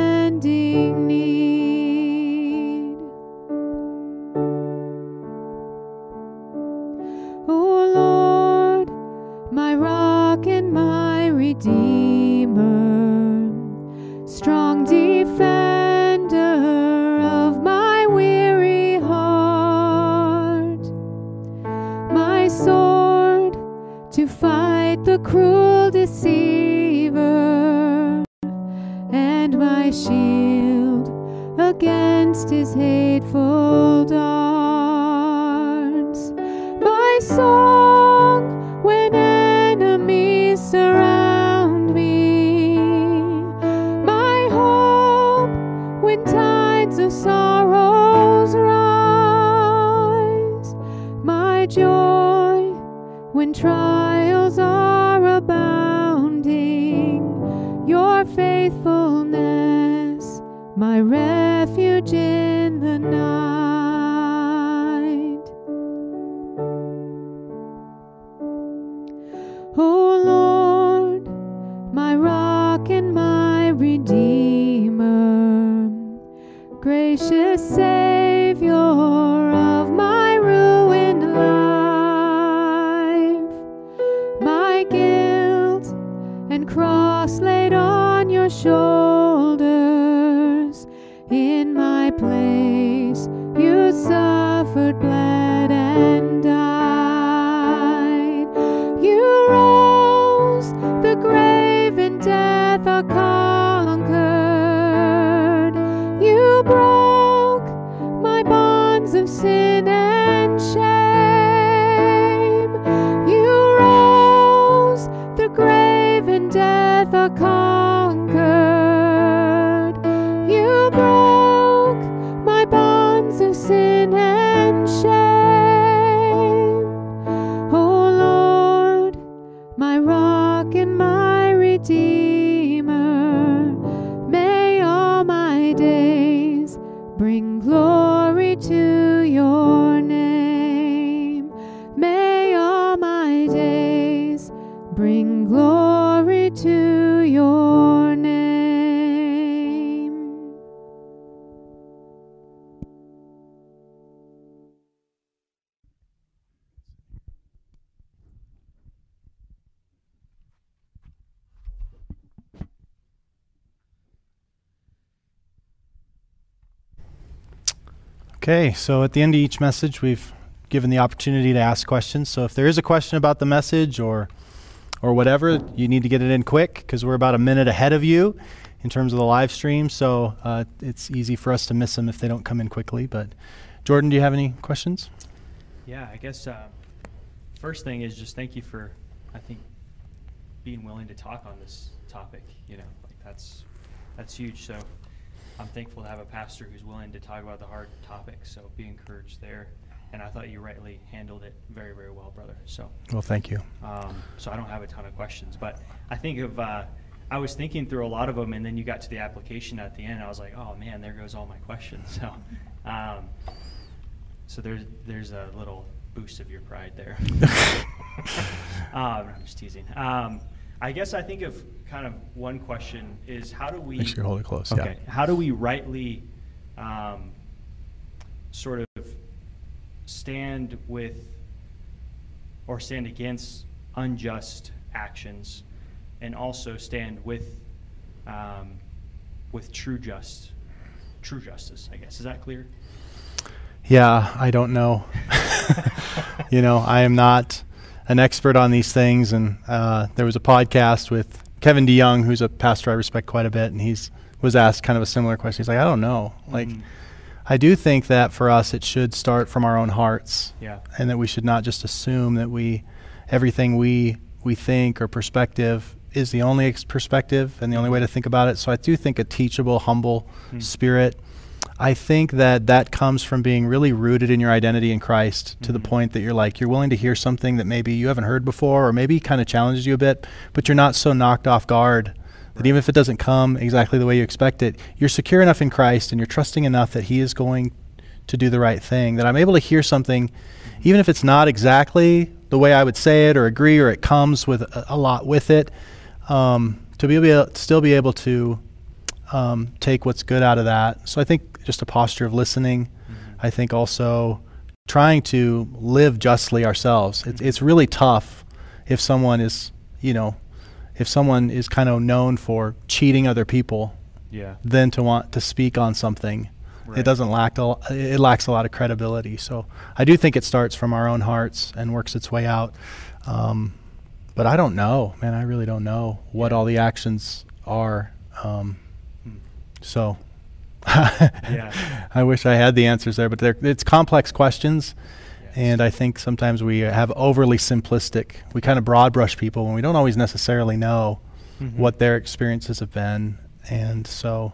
death are Okay, so at the end of each message, we've given the opportunity to ask questions. So if there is a question about the message or or whatever, you need to get it in quick because we're about a minute ahead of you in terms of the live stream. So uh, it's easy for us to miss them if they don't come in quickly. But Jordan, do you have any questions? Yeah, I guess uh, first thing is just thank you for, I think, being willing to talk on this topic. You know, like that's that's huge. So I'm thankful to have a pastor who's willing to talk about the hard topics. So be encouraged there. And I thought you rightly handled it very, very well, brother. So, Well, thank you. um, so I don't have a ton of questions, but I think of. Uh, I was thinking through a lot of them, and then you got to the application at the end. And I was like, "Oh man, there goes all my questions." So, um, so there's there's a little boost of your pride there. um, I'm just teasing. I guess I think of kind of one question is how do we Make sure you hold it close. okay Yeah. how do we rightly um, sort of stand with or stand against unjust actions and also stand with um, with true just true justice i guess is that clear Yeah, I don't know. you know, I am not an expert on these things. And uh, there was a podcast with Kevin DeYoung, who's a pastor I respect quite a bit, and he's was asked kind of a similar question. He's like, I don't know. Like, Mhm. I do think that for us, it should start from our own hearts, yeah and that we should not just assume that we everything we we think or perspective is the only ex- perspective and the only way to think about it. So I do think a teachable, humble Hmm. spirit. I think that that comes from being really rooted in your identity in Christ to the Mhm. point that you're like you're willing to hear something that maybe you haven't heard before or maybe kind of challenges you a bit, but you're not so knocked off guard that even if it doesn't come exactly the way you expect it, you're secure enough in Christ and you're trusting enough that he is going to do the right thing that I'm able to hear something even if it's not exactly the way I would say it or agree or it comes with a, a lot with it um, to be able to still be able to um, take what's good out of that. So I think just a posture of listening. Mhm. I think also trying to live justly ourselves. It's it's really tough if someone is you know if someone is kind of known for cheating other people, yeah then to want to speak on something. Right. It doesn't lack a, it lacks a lot of credibility. So I do think it starts from our own hearts and works its way out. Um, but I don't know, man. I really don't know what all the actions are. Um, Hmm. so Yeah. I wish I had the answers there, but they're, it's complex questions. Yes. And I think sometimes we have overly simplistic, we kind of broad brush people when we don't always necessarily know Mhm. what their experiences have been. And so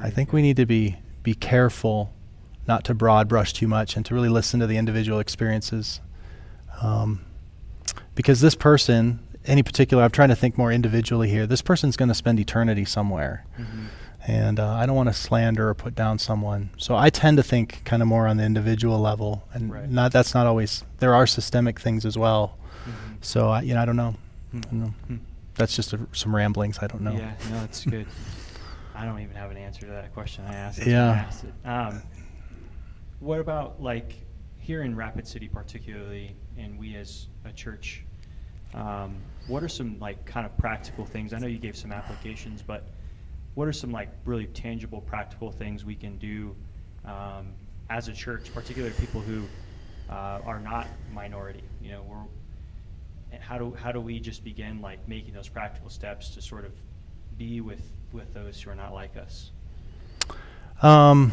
I think we need to be, be careful not to broad brush too much and to really listen to the individual experiences. Um, because this person, any particular, I'm trying to think more individually here, this person's going to spend eternity somewhere. Mhm. And uh, I don't want to slander or put down someone. So I tend to think kind of more on the individual level. And Right. not that's not always, there are systemic things as well. Mhm. So, I, you know, I don't know. Hmm. I don't know. Hmm. That's just a, some ramblings. I don't know. Yeah, no, it's good. I don't even have an answer to that question I asked. that's why I Yeah. asked. Um, what about like here in Rapid City, particularly, and we as a church? Um, what are some like kind of practical things? I know you gave some applications, but what are some like really tangible, practical things we can do um, as a church, particularly people who uh, are not minority? You know, we're how do how do we just begin like making those practical steps to sort of be with with those who are not like us? Um,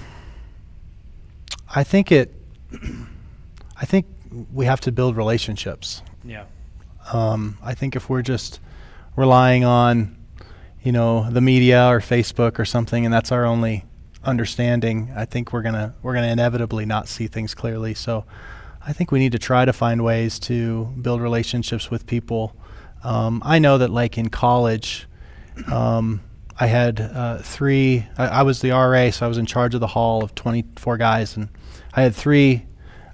I think it. I think we have to build relationships. Yeah. Um, I think if we're just relying on, you know, the media or Facebook or something, and that's our only understanding, I think we're gonna we're gonna inevitably not see things clearly. So, I think we need to try to find ways to build relationships with people. Um, I know that, like in college, um, I had uh, three. I, I was the RA, so I was in charge of the hall of 24 guys, and I had three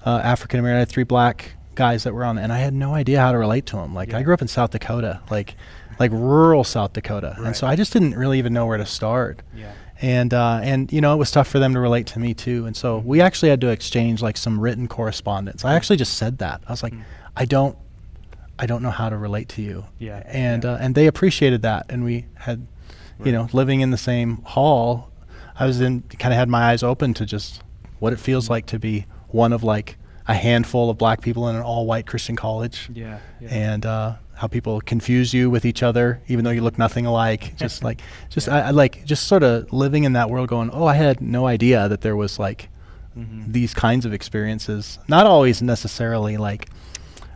uh, African American, I had three black guys that were on, and I had no idea how to relate to them. Like I grew up in South Dakota, like like rural South Dakota, and so I just didn't really even know where to start. Yeah. And uh, and you know it was tough for them to relate to me too, and so we actually had to exchange like some written correspondence. I actually just said that I was like, Mm. I don't, I don't know how to relate to you. Yeah, And yeah. Uh, and they appreciated that, and we had, you know, living in the same hall, I was in kind of had my eyes open to just what it feels like to be one of like a handful of black people in an all white Christian college Yeah. yeah. and uh, how people confuse you with each other, even though you look nothing alike. Just like, just Yeah. I, I like, just sort of living in that world, going, oh, I had no idea that there was like Mhm. these kinds of experiences. Not always necessarily like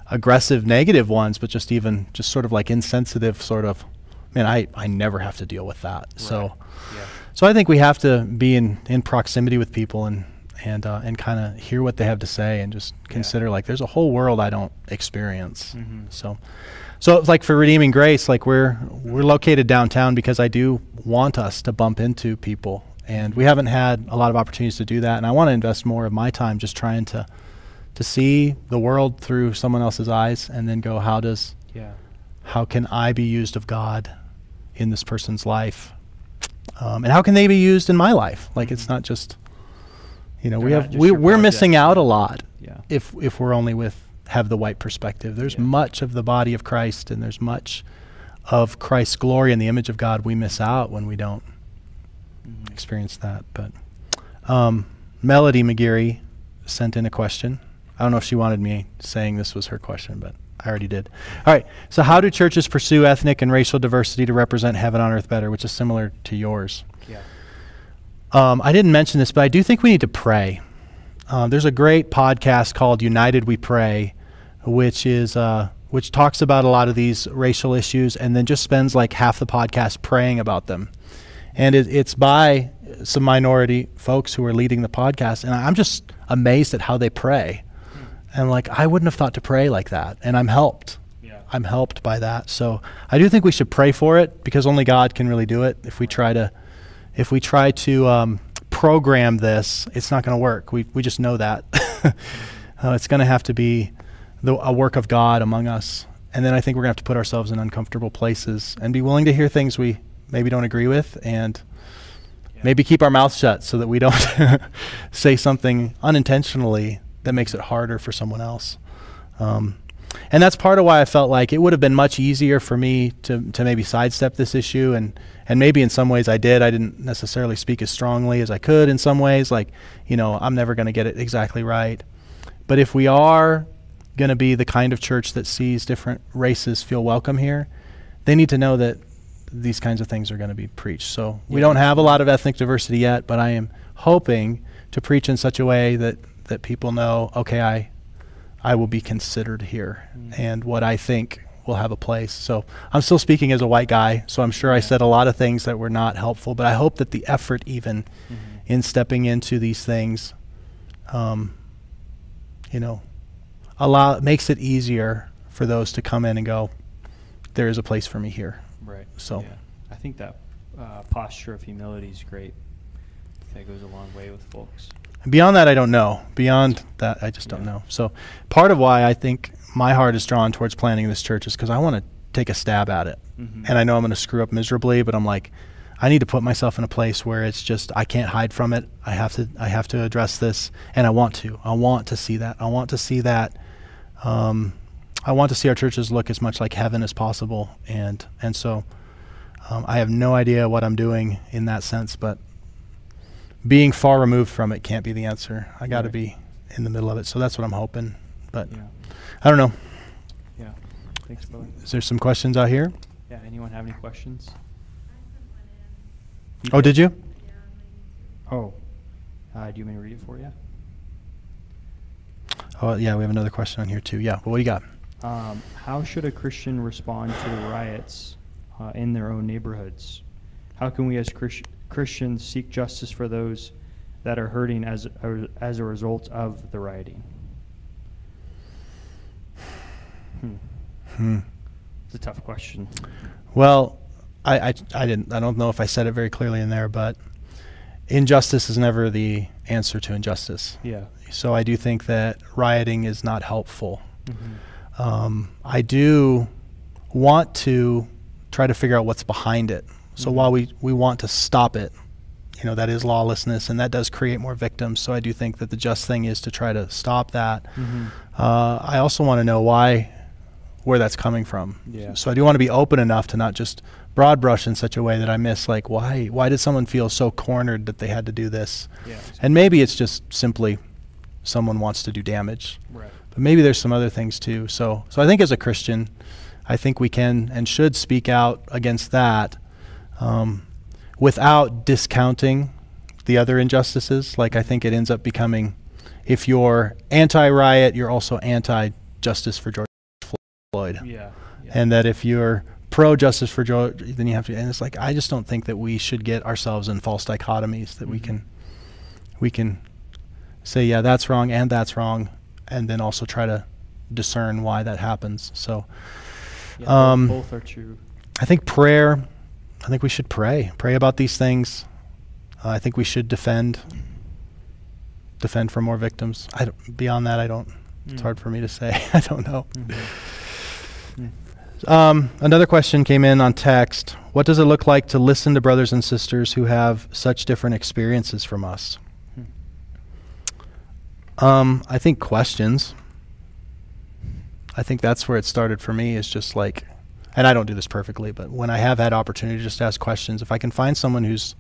aggressive, negative ones, but just even just sort of like insensitive, sort of. Man, I I never have to deal with that. So. Yeah. So I think we have to be in, in proximity with people and and uh, and kind of hear what they have to say and just consider like there's a whole world I don't experience. Mhm. So so it's like for redeeming grace, like we're we're located downtown because I do want us to bump into people and we haven't had a lot of opportunities to do that and I want to invest more of my time just trying to to see the world through someone else's eyes and then go how does Yeah. how can I be used of God in this person's life? Um, and how can they be used in my life? Like it's Mhm. not just, you know, They're we have we, we're missing out a lot Yeah. if if we're only with have the white perspective. There's Yeah. much of the body of Christ, and there's much of Christ's glory and the image of God we miss out when we don't Mhm. experience that. But um, Melody McGeary sent in a question. I don't know if she wanted me saying this was her question, but I already did. All right. So, how do churches pursue ethnic and racial diversity to represent heaven on earth better, which is similar to yours? Um, I didn't mention this, but I do think we need to pray. Um, there's a great podcast called United We Pray, which is uh, which talks about a lot of these racial issues, and then just spends like half the podcast praying about them. And it, it's by some minority folks who are leading the podcast, and I'm just amazed at how they pray. And like, I wouldn't have thought to pray like that, and I'm helped. Yeah. I'm helped by that. So I do think we should pray for it because only God can really do it. If we try to, if we try to um, program this, it's not going to work. We we just know that. uh, it's going to have to be the, a work of God among us, and then I think we're going to have to put ourselves in uncomfortable places and be willing to hear things we maybe don't agree with, and Yeah. maybe keep our mouth shut so that we don't say something unintentionally that makes it harder for someone else. Um, and that's part of why I felt like it would have been much easier for me to, to maybe sidestep this issue. And, and maybe in some ways I did. I didn't necessarily speak as strongly as I could in some ways. Like, you know, I'm never going to get it exactly right. But if we are going to be the kind of church that sees different races feel welcome here, they need to know that these kinds of things are going to be preached. So we don't have a lot of ethnic diversity yet, but I am hoping to preach in such a way that that people know, okay, I I will be considered here, Mm. and what I think will have a place. So I'm still speaking as a white guy, so I'm sure I said a lot of things that were not helpful, but I hope that the effort even Mhm. in stepping into these things, um, you know, allow makes it easier for those to come in and go, there is a place for me here. Right. So- yeah. I think that uh, posture of humility is great. That goes a long way with folks. And beyond that, I don't know. Beyond that, I just don't Yeah. know. So part of why I think my heart is drawn towards planning this church is because I want to take a stab at it. Mhm. And I know I'm going to screw up miserably, but I'm like, I need to put myself in a place where it's just I can't hide from it. I have to I have to address this, and I want to. I want to see that. I want to see that. Um, I want to see our churches look as much like heaven as possible, and and so um, I have no idea what I'm doing in that sense, but being far removed from it can't be the answer. I got to Right. be in the middle of it. So that's what I'm hoping. But Yeah. I don't know. Yeah. Thanks, brother. Is there some questions out here? Yeah. Anyone have any questions? Oh, did you? Oh. Uh, do you want me to read it for you? Oh, yeah. We have another question on here too. Yeah. Well, what do you got? Um, how should a Christian respond to the riots uh, in their own neighborhoods? How can we as Chris- Christians seek justice for those that are hurting as a, as a result of the rioting? Hmm. Hmm. It's a tough question. Well, I, I, I didn't. I don't know if I said it very clearly in there, but injustice is never the answer to injustice. Yeah. So I do think that rioting is not helpful. Mm-hmm. Um, I do want to try to figure out what's behind it. So Mhm. while we, we want to stop it, you know, that is lawlessness and that does create more victims. So I do think that the just thing is to try to stop that. Mm-hmm. Uh, I also want to know why, where that's coming from. Yeah. So I do want to be open enough to not just broad brush in such a way that I miss like why why did someone feel so cornered that they had to do this? Yeah. And maybe it's just simply someone wants to do damage. Right. But maybe there's some other things too. So so I think as a Christian, I think we can and should speak out against that um, without discounting the other injustices. Like I think it ends up becoming, if you're anti-riot, you're also anti-justice for George Floyd, Yeah. yeah. and that if you're pro-justice for George, then you have to. And it's like I just don't think that we should get ourselves in false dichotomies. That we Mhm. can, we can say yeah that's wrong and that's wrong, and then also try to discern why that happens. So Yeah, um, both are true. I think prayer. I think we should pray. Pray about these things. Uh, I think we should defend. Defend for more victims. I don't, beyond that, I don't. It's Mm. hard for me to say. I don't know. Mhm. Mm. Um, another question came in on text. What does it look like to listen to brothers and sisters who have such different experiences from us? Hmm. Um, I think questions. I think that's where it started for me. Is just like, and I don't do this perfectly, but when I have had opportunity to just ask questions, if I can find someone who's,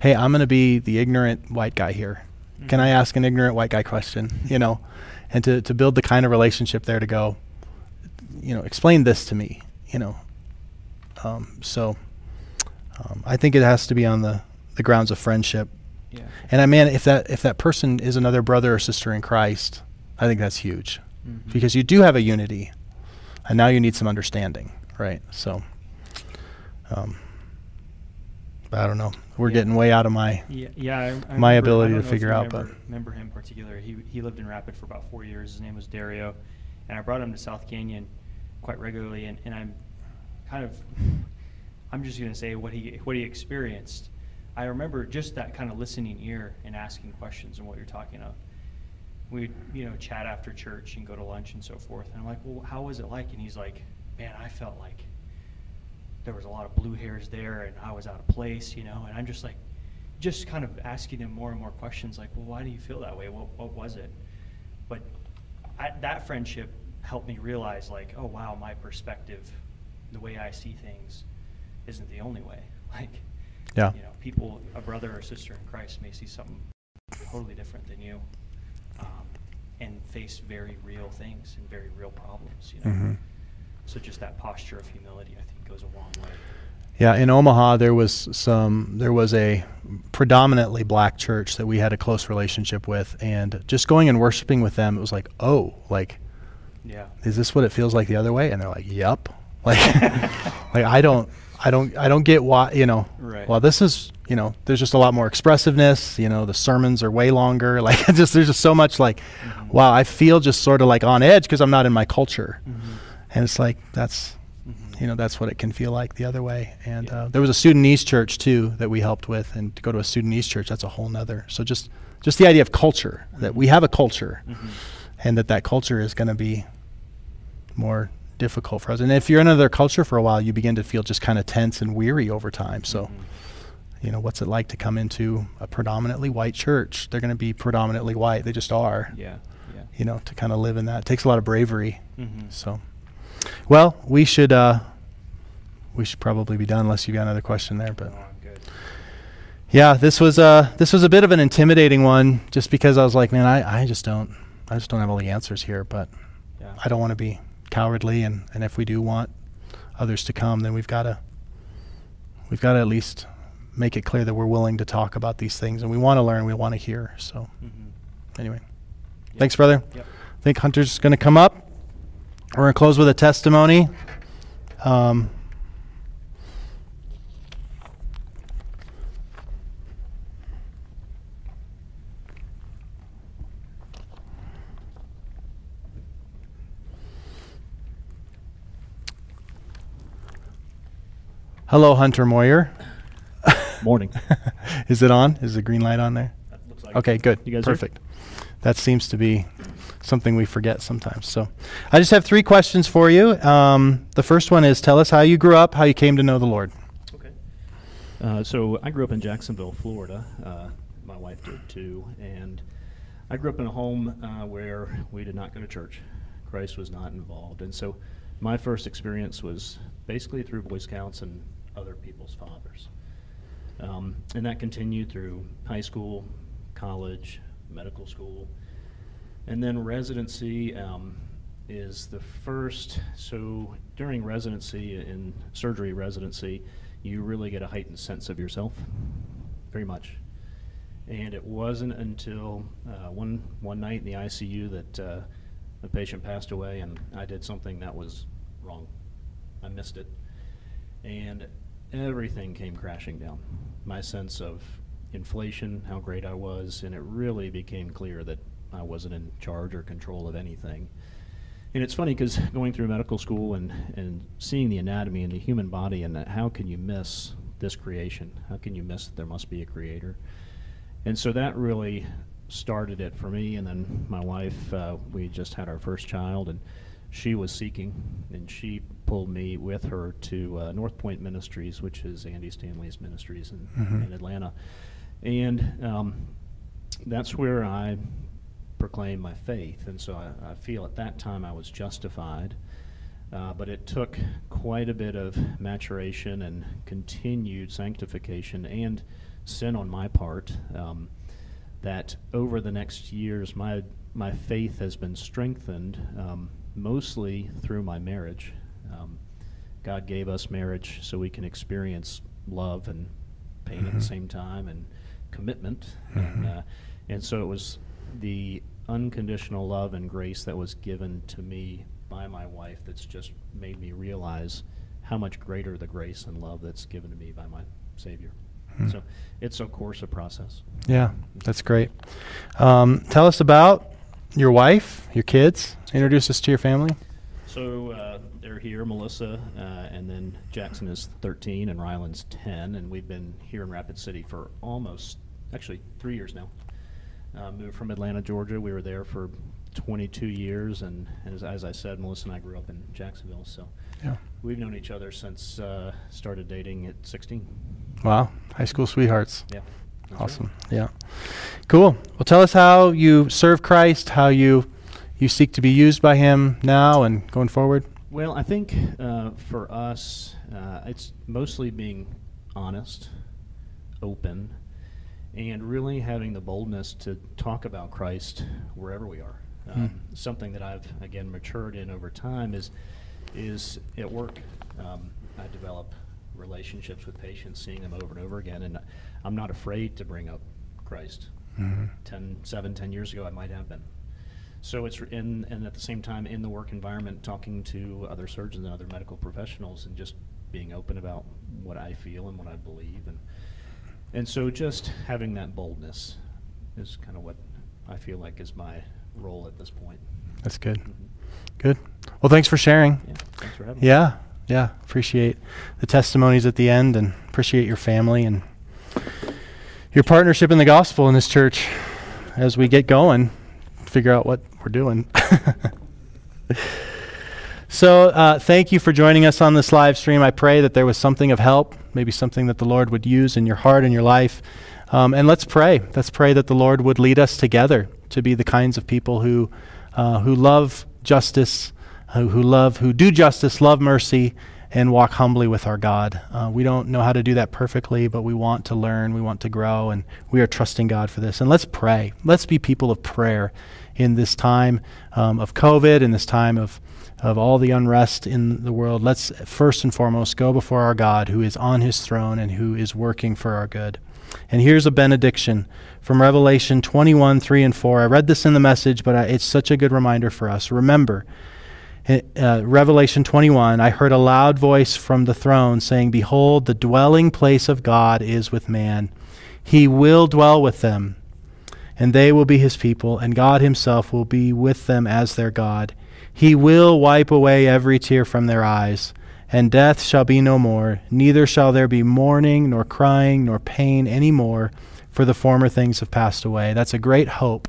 hey, I'm going to be the ignorant white guy here. Can I Mhm. ask an ignorant white guy question? You know, and to to build the kind of relationship there to go, you know, explain this to me. You know, um, so um, I think it has to be on the the grounds of friendship. Yeah. And I mean, if that if that person is another brother or sister in Christ, I think that's huge Mhm. because you do have a unity, and now you need some understanding, right? So, um, but I don't know. We're Yeah. getting way out of my. Yeah, yeah. I, I my remember- ability to figure out, remember, but- remember him in particular. He he lived in Rapid for about four years. His name was Dario, and I brought him to South Canyon quite regularly. And, and I'm kind of, I'm just gonna say what he what he experienced. I remember just that kind of listening ear and asking questions and what you're talking about. We'd you know chat after church and go to lunch and so forth. And I'm like, well, how was it like? And he's like, man, I felt like there was a lot of blue hairs there and I was out of place, you know, and I'm just like, just kind of asking him more and more questions like, well, why do you feel that way? What, what was it? But I, that friendship helped me realize like, oh, wow, my perspective, the way I see things isn't the only way. Like, Yeah. you know, people, a brother or sister in Christ may see something totally different than you um, and face very real things and very real problems, you know. Mhm. So just that posture of humility, I think, goes a long way. Yeah, in Omaha there was some there was a predominantly black church that we had a close relationship with and just going and worshiping with them it was like, "Oh, like Yeah. is this what it feels like the other way?" And they're like, "Yep." Like like I don't I don't I don't get why, you know. Right. Well, this is, you know, there's just a lot more expressiveness, you know, the sermons are way longer. Like just there's just so much like Mhm. wow, I feel just sort of like on edge because I'm not in my culture. Mhm. And it's like that's Mhm. you know that's what it can feel like the other way and uh, there was a sudanese church too that we helped with and to go to a sudanese church that's a whole nother so just just the idea of culture that we have a culture Mhm. and that that culture is going to be more difficult for us and if you're in another culture for a while you begin to feel just kind of tense and weary over time so Mhm. you know what's it like to come into a predominantly white church they're going to be predominantly white they just are Yeah. Yeah. you know to kind of live in that it takes a lot of bravery Mhm. so, well, we should uh, we should probably be done unless you got another question there. But Oh, yeah, this was uh this was a bit of an intimidating one, just because I was like, man, I, I just don't I just don't have all the answers here. But Yeah. I don't want to be cowardly, and and if we do want others to come, then we've got to we've got to at least make it clear that we're willing to talk about these things, and we want to learn, we want to hear. So Mhm. anyway, Yep. thanks, brother. Yep. I think Hunter's going to come up. We're going to close with a testimony. Um, hello, Hunter Moyer. Morning. Is it on? Is the green light on there? Looks like Okay, good. You guys? Perfect. That seems to be something we forget sometimes. So I just have three questions for you. Um, the first one is tell us how you grew up, how you came to know the Lord. Okay. Uh, so I grew up in Jacksonville, Florida. Uh, my wife did too, and I grew up in a home uh, where we did not go to church. Christ was not involved, and so my first experience was basically through Boy Scouts and other people's fathers, um, and that continued through high school, college, medical school, and then residency um, is the first. So during residency, in surgery residency, you really get a heightened sense of yourself, very much. And it wasn't until uh, one one night in the ICU that uh, the patient passed away, and I did something that was wrong. I missed it, and everything came crashing down. My sense of inflation, how great I was, and it really became clear that I wasn't in charge or control of anything. And it's funny because going through medical school and, and seeing the anatomy and the human body and that how can you miss this creation? How can you miss that there must be a creator? And so that really started it for me. And then my wife, uh, we just had our first child, and she was seeking, and she pulled me with her to uh, North Point Ministries, which is Andy Stanley's ministries in, Mhm. in Atlanta. And um, that's where I proclaim my faith. And so I, I feel at that time I was justified. Uh, but it took quite a bit of maturation and continued sanctification and sin on my part. Um, that over the next years, my my faith has been strengthened, um, mostly through my marriage. Um, God gave us marriage so we can experience love and pain at the Mhm. same time, and commitment. And, Mhm. uh, and so it was the unconditional love and grace that was given to me by my wife that's just made me realize how much greater the grace and love that's given to me by my Savior. Hmm. So it's of course a process. Yeah, that's great. Um, tell us about your wife, your kids. Introduce us to your family. So uh, they're here, Melissa, uh, and then Jackson is 13 and Ryland's 10, and we've been here in Rapid City for almost, actually, three years now. Uh, moved from Atlanta, Georgia. We were there for 22 years, and as, as I said, Melissa and I grew up in Jacksonville, so Yeah. we've known each other since uh, started dating at 16. Wow, high school sweethearts. Yeah. that's right. Awesome. Yeah. Cool. Well, tell us how you serve Christ, how you you seek to be used by Him now and going forward. Well, I think uh, for us, uh, it's mostly being honest, open, and really having the boldness to talk about Christ wherever we are. Um, Hmm. Something that I've again matured in over time is is at work. Um, I develop relationships with patients, seeing them over and over again. And I'm not afraid to bring up Christ. Mm-hmm. 10, 7, 10 years ago, I might have been. So it's in, and at the same time, in the work environment, talking to other surgeons and other medical professionals, and just being open about what I feel and what I believe, and and so just having that boldness is kind of what I feel like is my role at this point. That's good. Mhm. Good. Well, thanks for sharing. Yeah, thanks for having me. Yeah, yeah. Appreciate the testimonies at the end and appreciate your family and your partnership in the gospel in this church as we get going, figure out what we're doing. so, uh, thank you for joining us on this live stream. I pray that there was something of help, maybe something that the Lord would use in your heart and your life. Um, and let's pray. Let's pray that the Lord would lead us together to be the kinds of people who, uh, who love justice, who, who love, who do justice, love mercy, and walk humbly with our God. Uh, we don't know how to do that perfectly, but we want to learn, we want to grow, and we are trusting God for this. And let's pray. Let's be people of prayer in this time um, of COVID, in this time of of all the unrest in the world, let's first and foremost go before our God who is on his throne and who is working for our good. And here's a benediction from Revelation 21 3 and 4. I read this in the message, but I, it's such a good reminder for us. Remember, uh, Revelation 21, I heard a loud voice from the throne saying, Behold, the dwelling place of God is with man. He will dwell with them, and they will be his people, and God himself will be with them as their God. He will wipe away every tear from their eyes, and death shall be no more, neither shall there be mourning, nor crying, nor pain any more, for the former things have passed away. That's a great hope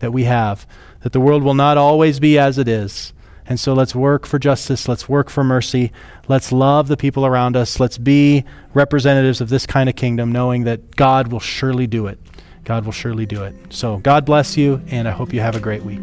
that we have, that the world will not always be as it is. And so let's work for justice. Let's work for mercy. Let's love the people around us. Let's be representatives of this kind of kingdom, knowing that God will surely do it. God will surely do it. So God bless you, and I hope you have a great week.